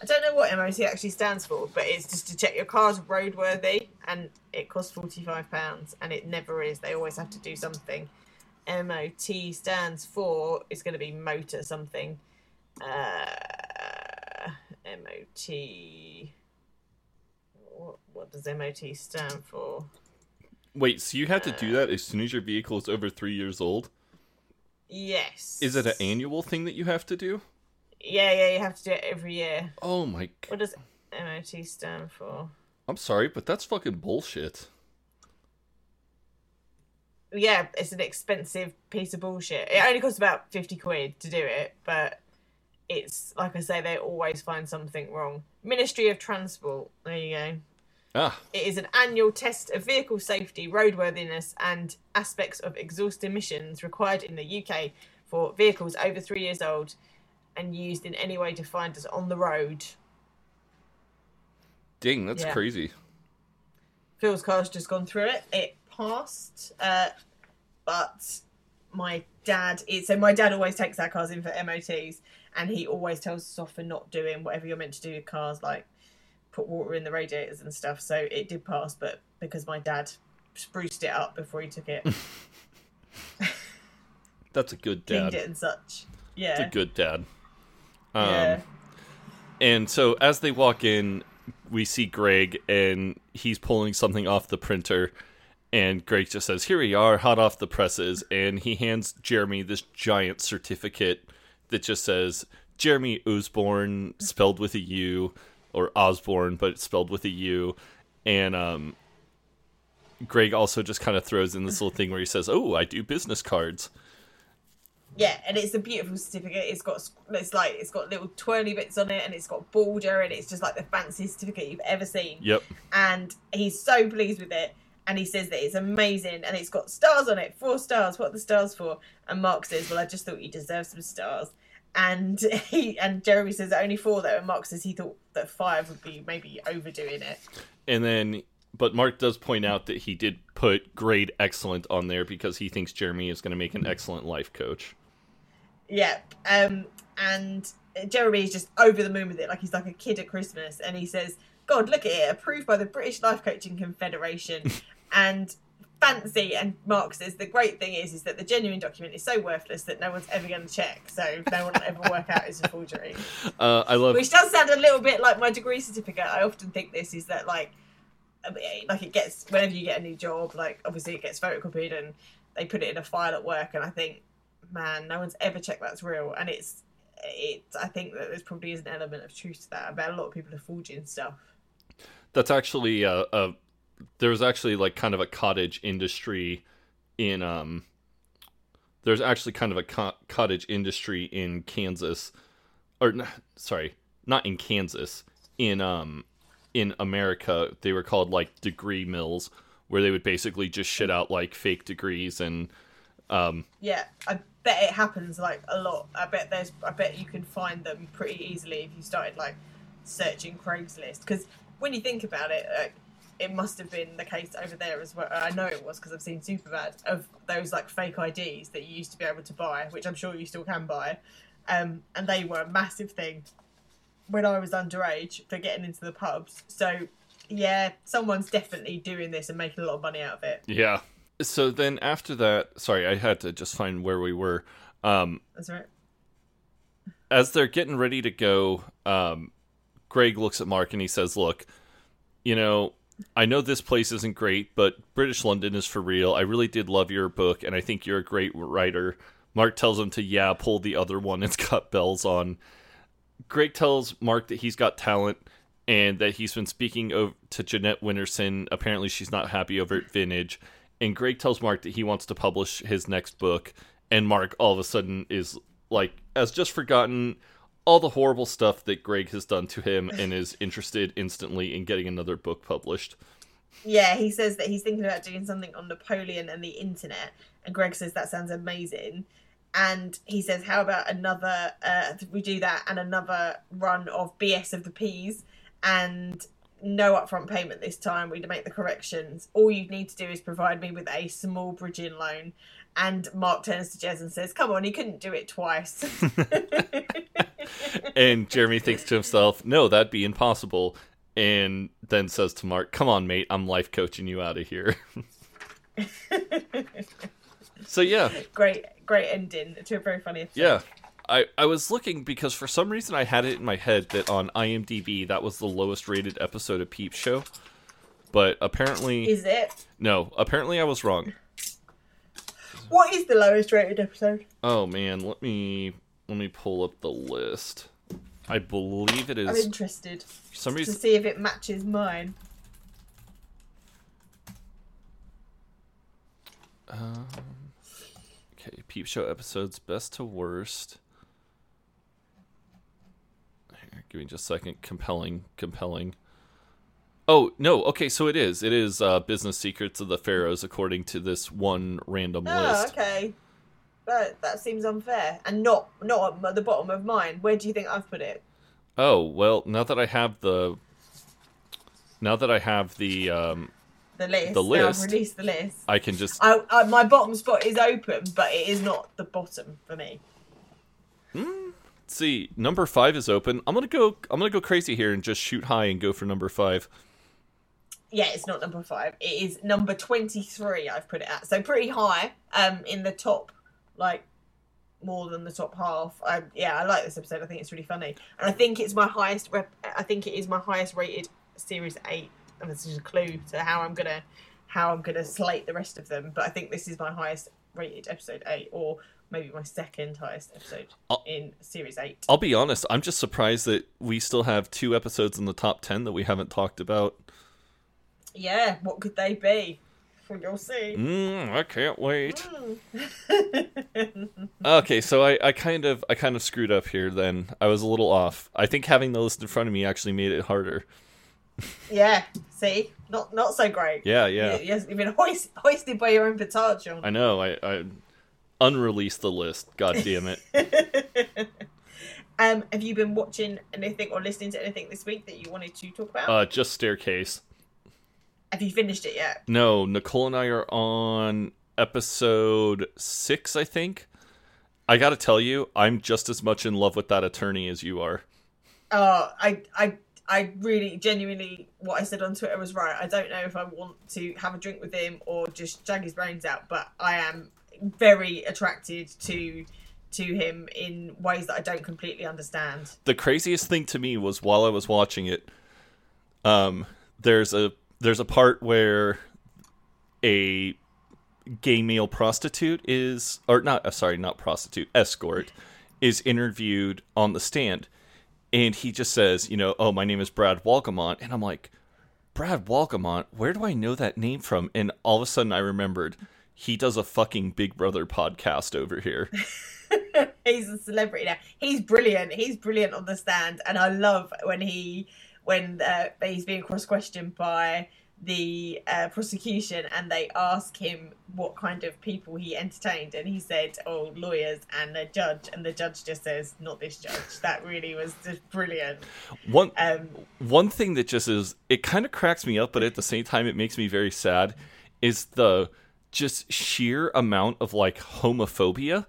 I don't know what MOT actually stands for, but it's just to check your car's roadworthy, and it costs forty five pounds, and it never is. They always have to do something. MOT stands for it's going to be motor something. Uh, MOT. What, what does MOT stand for? Wait, so you have to do that as soon as your vehicle is over three years old? Yes. Is it an annual thing that you have to do? Yeah, yeah, you have to do it every year. Oh my! god. What does MOT stand for? I'm sorry, but that's fucking bullshit. Yeah, it's an expensive piece of bullshit. It only costs about 50 quid to do it, but it's, like I say, they always find something wrong. Ministry of Transport, there you go. Ah, It is an annual test of vehicle safety, roadworthiness, and aspects of exhaust emissions required in the UK for vehicles over three years old and used in any way defined as on the road. Ding, that's Yeah. crazy. Phil's car's just gone through it. It passed, uh, but my dad. is so my dad always takes our cars in for MOTs, and he always tells us off for not doing whatever you're meant to do with cars, like put water in the radiators and stuff. So it did pass, but because my dad spruced it up before he took it, (laughs) That's a good cleaned dad. it and such. It's Yeah. a good dad. Um, yeah. And so as they walk in, we see Greg, and he's pulling something off the printer. And Greg just says, Here we are, hot off the presses. And he hands Jeremy this giant certificate that just says Jeremy Osborne, spelled with a U, or Osborne, but it's spelled with a U. And um, Greg also just kind of throws in this little thing where he says, Oh, I do business cards. Yeah, and it's a beautiful certificate. It's got it's like it's got little twirly bits on it, and it's got border, and it's just like the fanciest certificate you've ever seen. Yep. And he's so pleased with it, and he says that it's amazing, and it's got stars on it, four stars. What are the stars for? And Mark says, "Well, I just thought you deserved some stars." And (laughs) he and Jeremy says only four though, and Mark says he thought that five would be maybe overdoing it. And then, but Mark does point out that he did put grade excellent on there because he thinks Jeremy is going to make an excellent life coach. Yep. Um, and Jeremy is just over the moon with it, like he's like a kid at Christmas. And he says, God, look at it, approved by the British Life Coaching Confederation. (laughs) and fancy. And Mark says the great thing is, is that the genuine document is so worthless that no one's ever going to check. So no one will ever work out it's a forgery. (laughs) Uh, I love. Which does sound a little bit like my degree certificate. I often think this is that like, like it gets whenever you get a new job, like obviously it gets photocopied and they put it in a file at work. And I think man, no one's ever checked that's real, and it's it. I think that there's probably is an element of truth to that. I bet a lot of people are forging stuff. That's actually a, a there was actually like kind of a cottage industry in um. There's actually kind of a co- cottage industry in Kansas, or sorry, not in Kansas, in um, in America. They were called like degree mills, where they would basically just shit out like fake degrees and um. Yeah, I bet it happens like a lot. I bet there's. I bet you can find them pretty easily if you started like searching Craigslist. Because when you think about it, like, it must have been the case over there as well. I know it was because I've seen Superbad of those like fake IDs that you used to be able to buy, which I'm sure you still can buy, um, and they were a massive thing when I was underage for getting into the pubs. So yeah, someone's definitely doing this and making a lot of money out of it. Yeah. So then after that, sorry, I had to just find where we were. Um, That's right. As they're getting ready to go, um, Greg looks at Mark and he says, "Look, you know, I know this place isn't great, but British London is for real. I really did love your book, and I think you're a great writer." Mark tells him to, yeah, pull the other one. (laughs) It's got bells on. Greg tells Mark that he's got talent and that he's been speaking to Jeanette Winterson. Apparently, she's not happy over at Vintage. And Greg tells Mark that he wants to publish his next book. And Mark all of a sudden is like, has just forgotten all the horrible stuff that Greg has done to him and is interested instantly in getting another book published. Yeah, he says that he's thinking about doing something on Napoleon and the internet, and Greg says that sounds amazing. And he says, "How about another? Uh, we do that and another run of BS of the Peas, and no upfront payment this time. We'd make the corrections. All you need to do is provide me with a small bridging loan." And Mark turns to Jez and says, "Come on, he couldn't do it twice." (laughs) and Jeremy thinks to himself, "No, that'd be impossible." And then says to Mark, "Come on, mate, I'm life coaching you out of here." (laughs) so yeah, great, great ending to a very funny episode. yeah. I, I was looking because for some reason I had it in my head that on IMDb that was the lowest rated episode of Peep Show, but apparently Is it? no. Apparently I was wrong. What is the lowest rated episode? Oh man, let me let me pull up the list. I believe it is. I'm interested for some to see if it matches mine. Um, okay, Peep Show episodes, best to worst. Here, give me just a second. Compelling, compelling. Oh no, okay, so it is. It is uh, Business Secrets of the Pharaohs, according to this one random Oh, list. okay. That that seems unfair, and not not at the bottom of mine. Where do you think I've put it? Oh well, now that I have the, now that I have the, um, The list. The list. I've released the list. I can just I, I, my bottom spot is open, but it is not the bottom for me. see. Number five is open. I'm gonna go. I'm gonna go crazy here and just shoot high and go for number five. Yeah, it's not number five. It is number twenty-three. I've put it at so pretty high. Um, in the top like more than the top half. I, yeah, I like this episode. I think it's really funny, and I think it's my highest. Rep- I think it is my highest rated series eight, and this is a clue to how I'm gonna how I'm gonna slate the rest of them. But I think this is my highest rated episode eight, or maybe my second highest episode I'll- in series eight. I'll be honest, I'm just surprised that we still have two episodes in the top 10 that we haven't talked about. Yeah, what could they be? Well, you'll see. Mm, I can't wait. (laughs) okay, so I, I kind of I kind of screwed up here then. I was a little off. I think having the list in front of me actually made it harder. Yeah, see, not not so great. Yeah, yeah. You- You've been (laughs) hoist, hoisted by your own petard, John. I know. I, I unreleased the list. God damn it. (laughs) Um, have you been watching anything or listening to anything this week that you wanted to talk about? Uh, just staircase. Have you finished it yet? No, Nicole and I are on episode six, I think. I gotta tell you, I'm just as much in love with that attorney as you are. Oh, I, I, I really, genuinely, what I said on Twitter was right. I don't know if I want to have a drink with him or just jag his brains out, but I am very attracted to to him in ways that I don't completely understand. the craziest thing to me was while I was watching it, um, there's a there's a part where a gay male prostitute is or not uh, sorry not prostitute escort is interviewed on the stand. And he just says you know oh my name is Brad Wolgamott. And i'm like Brad Wolgamott? Where do i know that name from? And all of a sudden i remembered he does a fucking big brother podcast over here. (laughs) He's a celebrity now. He's brilliant. He's brilliant on the stand, and I love when he when uh, he's being cross questioned by the uh, prosecution, and they ask him what kind of people he entertained, and he said, "Oh, lawyers and a judge," and the judge just says, "Not this judge." That really was just brilliant. one Um, one thing that just is it kind of cracks me up but at the same time it makes me very sad is the just sheer amount of like homophobia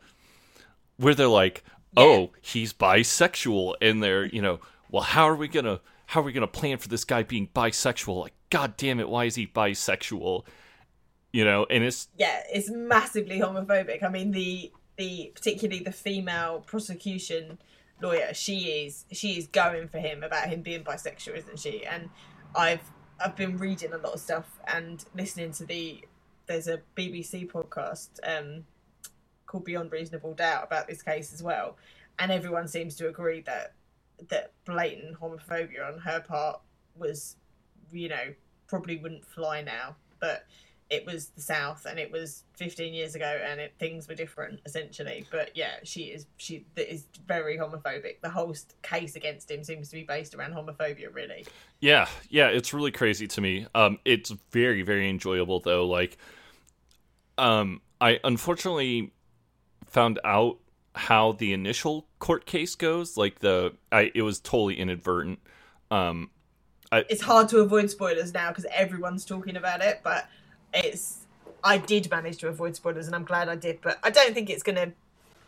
where they're like oh he's bisexual and they're you know well how are we gonna how are we gonna plan for this guy being bisexual like god damn it why is he bisexual you know and it's yeah, it's massively homophobic. I mean, the the particularly the female prosecution lawyer, she is she is going for him about him being bisexual, isn't she? And I've I've been reading a lot of stuff and listening to the there's a BBC podcast um called Beyond Reasonable Doubt about this case as well, and everyone seems to agree that that blatant homophobia on her part was, you know, probably wouldn't fly now, but it was the South and it was 15 years ago and it, things were different essentially. But yeah, she is she is very homophobic. The whole case against him seems to be based around homophobia, really. Yeah, yeah, it's really crazy to me. Um, it's very, very enjoyable though. Like, um, I unfortunately found out how the initial court case goes. Like the, I it was totally inadvertent. Um, It's hard to avoid spoilers now because everyone's talking about it, but it's I did manage to avoid spoilers and I'm glad I did. But I don't think it's going to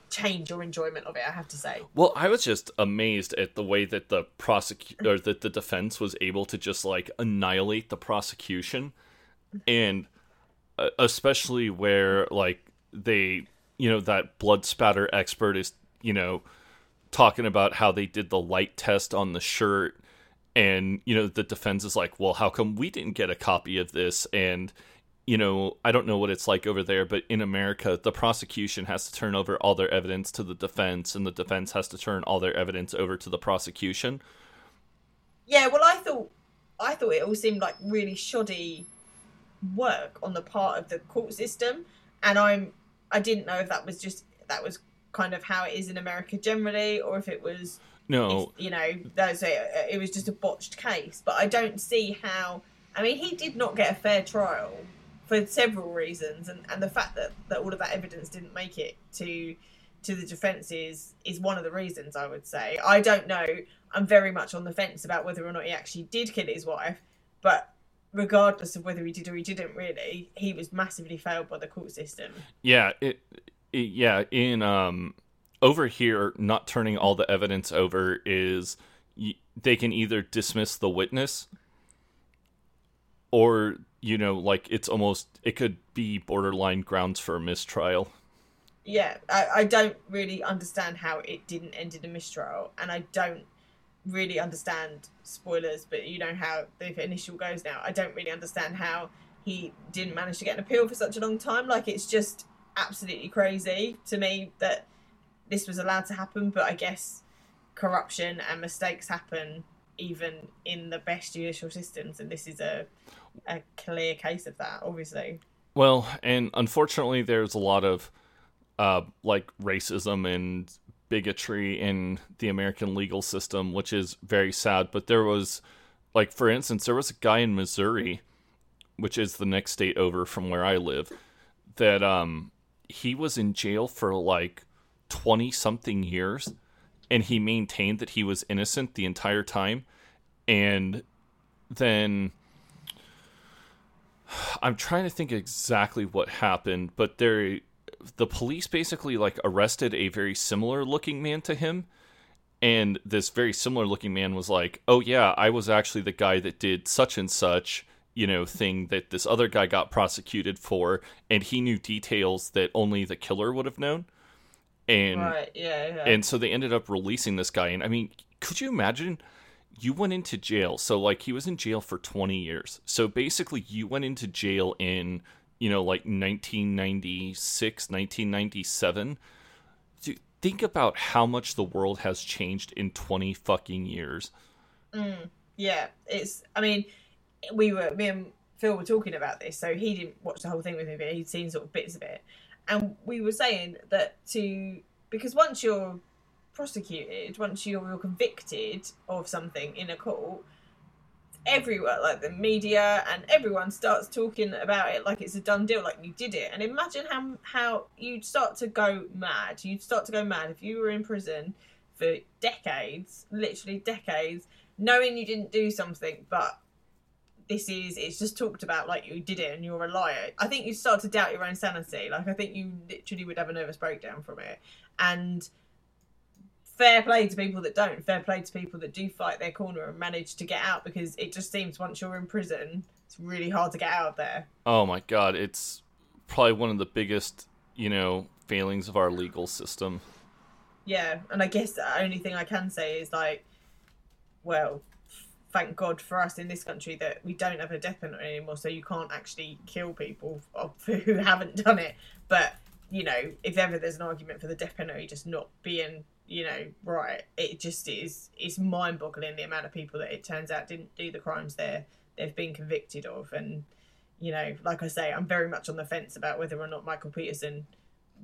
change your enjoyment of it. I have to say. well, I was just amazed at the way that the prosecute or that the defense was able to just like annihilate the prosecution, and uh, especially where like they, you know, that blood spatter expert is, you know, talking about how they did the light test on the shirt. And you know the defense is like well how come we didn't get a copy of this? And you know i don't know what it's like over there but in america the prosecution has to turn over all their evidence to the defense and the defense has to turn all their evidence over to the prosecution. Yeah, well, I thought I thought it all seemed like really shoddy work on the part of the court system, and I'm I didn't know if that was just that was kind of how it is in America generally, or if it was no you know those it, it was just a botched case. But I don't see how. I mean, he did not get a fair trial for several reasons, and, and the fact that, that all of that evidence didn't make it to to the defence is is one of the reasons. I would say I don't know. I'm very much on the fence about whether or not he actually did kill his wife, but regardless of whether he did or he didn't, really, he was massively failed by the court system. Yeah, it, it yeah, in um over here not turning all the evidence over is y- they can either dismiss the witness or you know like it's almost it could be borderline grounds for a mistrial. yeah, I, I don't really understand how it didn't end in a mistrial, and I don't really understand spoilers, but you know how the initial goes now. I don't really understand how he didn't manage to get an appeal for such a long time. Like it's just absolutely crazy to me that this was allowed to happen. But I guess corruption and mistakes happen even in the best judicial systems, and this is a a clear case of that. Obviously, Well, and unfortunately, there's a lot of uh, like racism and bigotry in the American legal system, which is very sad. But there was, like, for instance, there was a guy in Missouri, which is the next state over from where I live, that um, he was in jail for like 20 something years and he maintained that he was innocent the entire time. And then I'm trying to think exactly what happened, but there the police basically like arrested a very similar looking man to him and this very similar looking man was like, "Oh yeah, I was actually the guy that did such and such, you know, thing that this other guy got prosecuted for and he knew details that only the killer would have known." And right? Yeah, yeah. and so they ended up releasing this guy. And I mean, could you imagine? You went into jail. So, like, he was in jail for 20 years. So, basically, you went into jail in, you know, like 1996, 1997. Dude, think about how much the world has changed in 20 fucking years. Mm, yeah, it's. I mean, we were me and Phil were talking about this, so he didn't watch the whole thing with me, but he'd seen sort of bits of it, and we were saying that to because once you're prosecuted, once you're, you're convicted of something in a court, everyone, like the media and everyone, starts talking about it like it's a done deal, like you did it. And imagine how how you'd start to go mad. You'd start to go mad if you were in prison for decades, literally decades, knowing you didn't do something, but this is it's just talked about like you did it and you're a liar. I think you start to doubt your own sanity. Like I think you literally would have a nervous breakdown from it. And fair play to people that don't. Fair play to people that do fight their corner and manage to get out because it just seems once you're in prison, it's really hard to get out of there. Oh my god, it's probably one of the biggest, you know, failings of our legal system. Yeah, and I guess the only thing I can say is like, well, thank God for us in this country that we don't have a death penalty anymore, so you can't actually kill people (laughs) who haven't done it. But you know, if ever there's an argument for the death penalty just not being, you know, right, it just is. It's mind-boggling the amount of people that it turns out didn't do the crimes they're they've been convicted of, and you know, like I say, I'm very much on the fence about whether or not Michael Peterson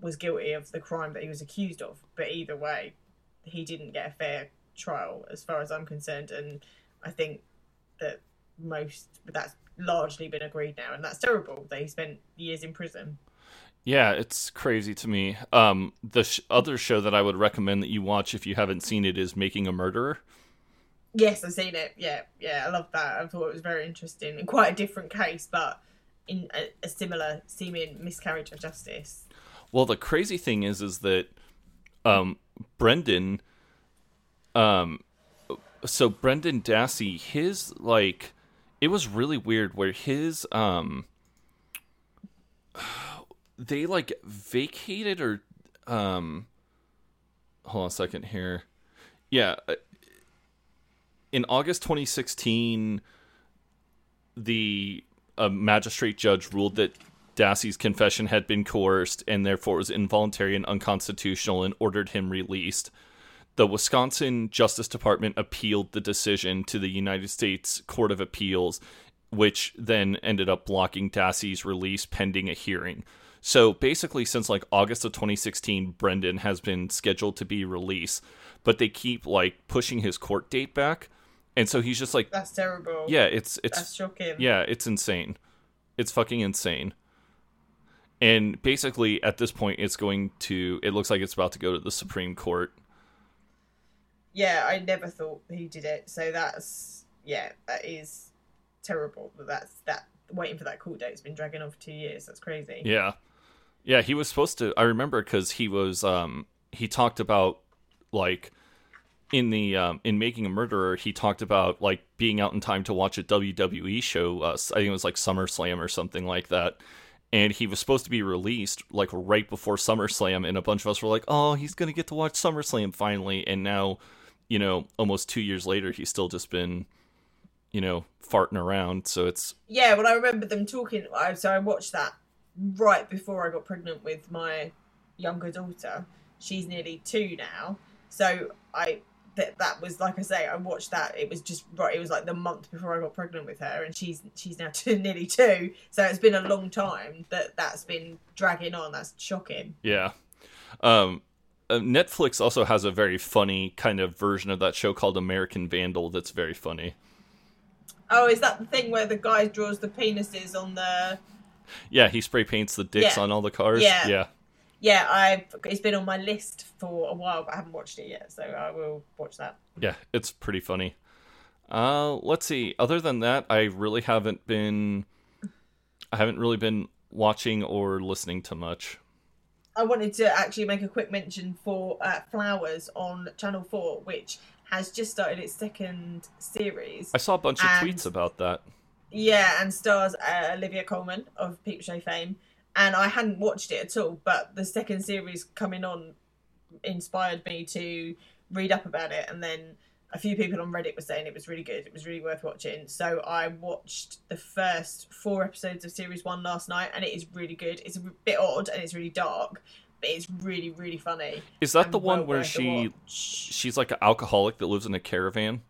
was guilty of the crime that he was accused of. But either way, he didn't get a fair trial, as far as I'm concerned, and I think that most that's largely been agreed now, and that's terrible that he spent years in prison. Yeah, it's crazy to me. Um, the sh- other show that I would recommend that you watch if you haven't seen it is Making a Murderer. Yes, I've seen it. Yeah, yeah, I love that. I thought it was very interesting and quite a different case, but in a, a similar seeming miscarriage of justice. Well, the crazy thing is, is that um, Brendan, um, so Brendan Dassey, his like, it was really weird where his um, they like vacated or um, hold on a second here, yeah, uh, in August 2016, the a magistrate judge ruled that Dassey's confession had been coerced and therefore was involuntary and unconstitutional and ordered him released. The Wisconsin Justice Department appealed the decision to the United States Court of Appeals, which then ended up blocking Dassey's release pending a hearing. So basically, since like August of 2016, Brendan has been scheduled to be released, but they keep like pushing his court date back. And so he's just like, That's terrible. yeah, it's it's That's shocking. yeah, it's insane. It's fucking insane. And basically, at this point, it's going to. It looks like it's about to go to the Supreme Court. yeah, I never thought he did it. So that's yeah, that is terrible. But that's that waiting for that court date's been dragging on for two years. That's crazy. Yeah, yeah. He was supposed to. I remember because he was. Um, he talked about like in the um, in making a murderer. He talked about like being out in time to watch a WWE show. Uh, I think it was like SummerSlam or something like that. and he was supposed to be released like right before SummerSlam, and a bunch of us were like, "Oh, he's gonna get to watch SummerSlam finally!" And now, you know, almost two years later, he's still just been, you know, farting around. So it's Yeah, well, I remember them talking. So I watched that right before I got pregnant with my younger daughter. She's nearly two now, so I that that was like I say, I watched that. It was just right. It was like the month before I got pregnant with her, and she's she's now (laughs) two, nearly two. So it's been a long time that that's been dragging on. That's shocking. Yeah. Um, uh, Netflix also has a very funny kind of version of that show called American Vandal that's very funny. Oh, is that the thing where the guy draws the penises on the? Yeah, he spray paints the dicks Yeah. on all the cars. Yeah. Yeah. Yeah, I've. It's been on my list for a while, but I haven't watched it yet. So I will watch that. Yeah, it's pretty funny. Uh, let's see. Other than that, I really haven't been I haven't really been watching or listening to much. I wanted to actually make a quick mention for uh, Flowers on Channel 4, which has just started its second series. I saw a bunch of tweets about that. Yeah, and stars uh, Olivia Colman of Peep Show fame. And I hadn't watched it at all, but the second series coming on inspired me to read up about it. And then a few people on Reddit were saying it was really good, it was really worth watching. So I watched the first four episodes of series one last night, and it is really good. It's a bit odd and it's really dark, but it's really, really funny. Is that the one well where she she's like an alcoholic that lives in a caravan?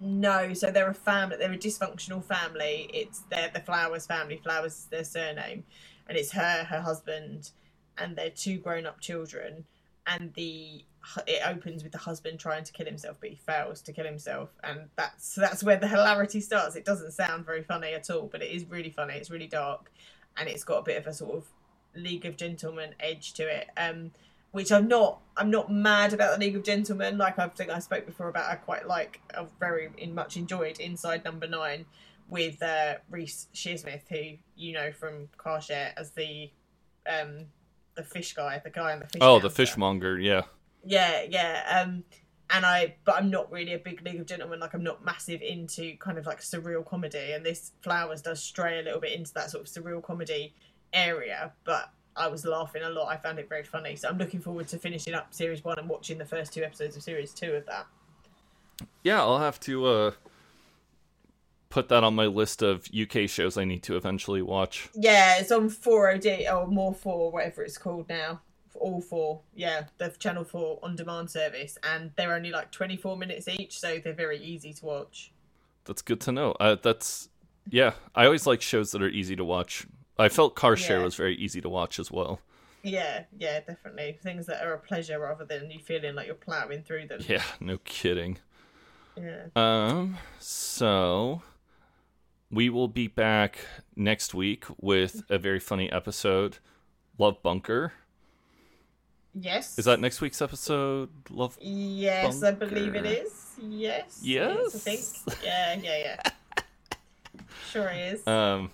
No, so they're a family. They're a dysfunctional family. It's they're the Flowers family. Flowers is their surname, and it's her, her husband, and their two grown-up children. And the it opens with the husband trying to kill himself, but he fails to kill himself, and that's that's where the hilarity starts. It doesn't sound very funny at all, but it is really funny. It's really dark, and it's got a bit of a sort of League of Gentlemen edge to it. Um, which I'm not. I'm not mad about the League of Gentlemen. Like I think I spoke before about, I quite like. I've very in much enjoyed Inside Number Nine with uh, Reece Shearsmith, who you know from Car Share as the um the fish guy, the guy in the fish. Oh, the fishmonger, yeah. Yeah, yeah. Um, and I, but I'm not really a big League of Gentlemen. Like I'm not massive into kind of like surreal comedy, and this Flowers does stray a little bit into that sort of surreal comedy area. But I was laughing a lot. I found it very funny. So I'm looking forward to finishing up series one and watching the first two episodes of series two of that. Yeah, I'll have to uh put that on my list of UK shows I need to eventually watch. Yeah, it's on 4OD or more four, whatever it's called now. All four, yeah, the Channel Four on demand service, and they're only like 24 minutes each, so they're very easy to watch. That's good to know. Uh, that's yeah. I always like shows that are easy to watch. I felt Car Share Yeah. was very easy to watch as well. Yeah, yeah, definitely. Things that are a pleasure rather than you feeling like you're plowing through them. Yeah, no kidding. Yeah. Um, so we will be back next week with a very funny episode, Love Bunker. Yes. Is that next week's episode? Love. Yes, I believe it is. Bunker? Yes. Yes? is, I think. Yeah, yeah, yeah. (laughs) sure is. Um,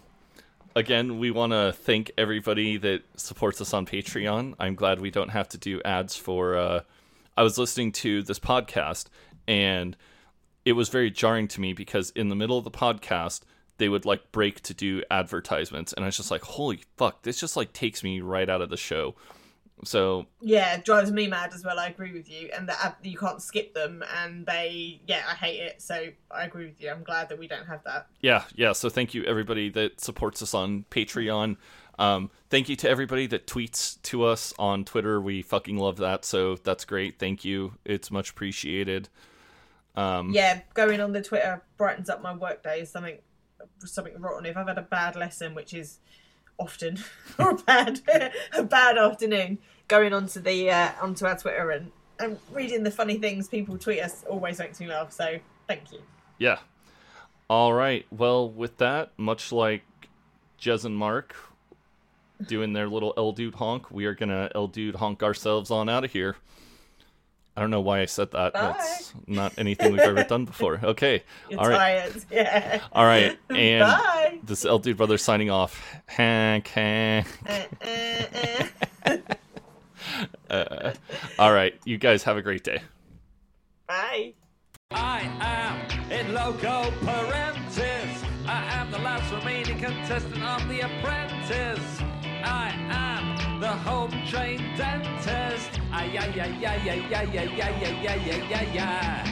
again, we want to thank everybody that supports us on Patreon. I'm glad we don't have to do ads for. Uh, I was listening to this podcast, and it was very jarring to me because in the middle of the podcast, they would like break to do advertisements, and I was just like, "Holy fuck!" This just like takes me right out of the show. So yeah, it drives me mad as well. I agree with you, and that you can't skip them, and they, yeah, I hate it. So I agree with you. I'm glad that we don't have that. yeah, yeah. So thank you everybody that supports us on Patreon. Um, thank you to everybody that tweets to us on Twitter. We fucking love that. So that's great. Thank you. It's much appreciated. Um, Yeah, going on the Twitter brightens up my work days. Something, something rotten. If I've had a bad lesson, which is often, (laughs) or a bad, (laughs) a bad afternoon, going onto the uh, onto our Twitter and and reading the funny things people tweet us always makes me laugh. So thank you. Yeah. All right. Well, with that, much like Jez and Mark doing their little El Dude honk, we are gonna El Dude honk ourselves on out of here. I don't know why I said that. Bye. That's not anything we've ever done before. (laughs) Okay. All right. Yeah. All right. (laughs) And Bye. this is El Dude Brother signing off. Hank, Hank. Uh, uh, uh. (laughs) Uh, all right. You guys have a great day. Bye. I am in loco parentis. I am the last remaining contestant of The Apprentice. I am the home trained dentist. Ay, ay, ay, ay, ay, ay, ay, ay, ay, ay, ay, ay, ay.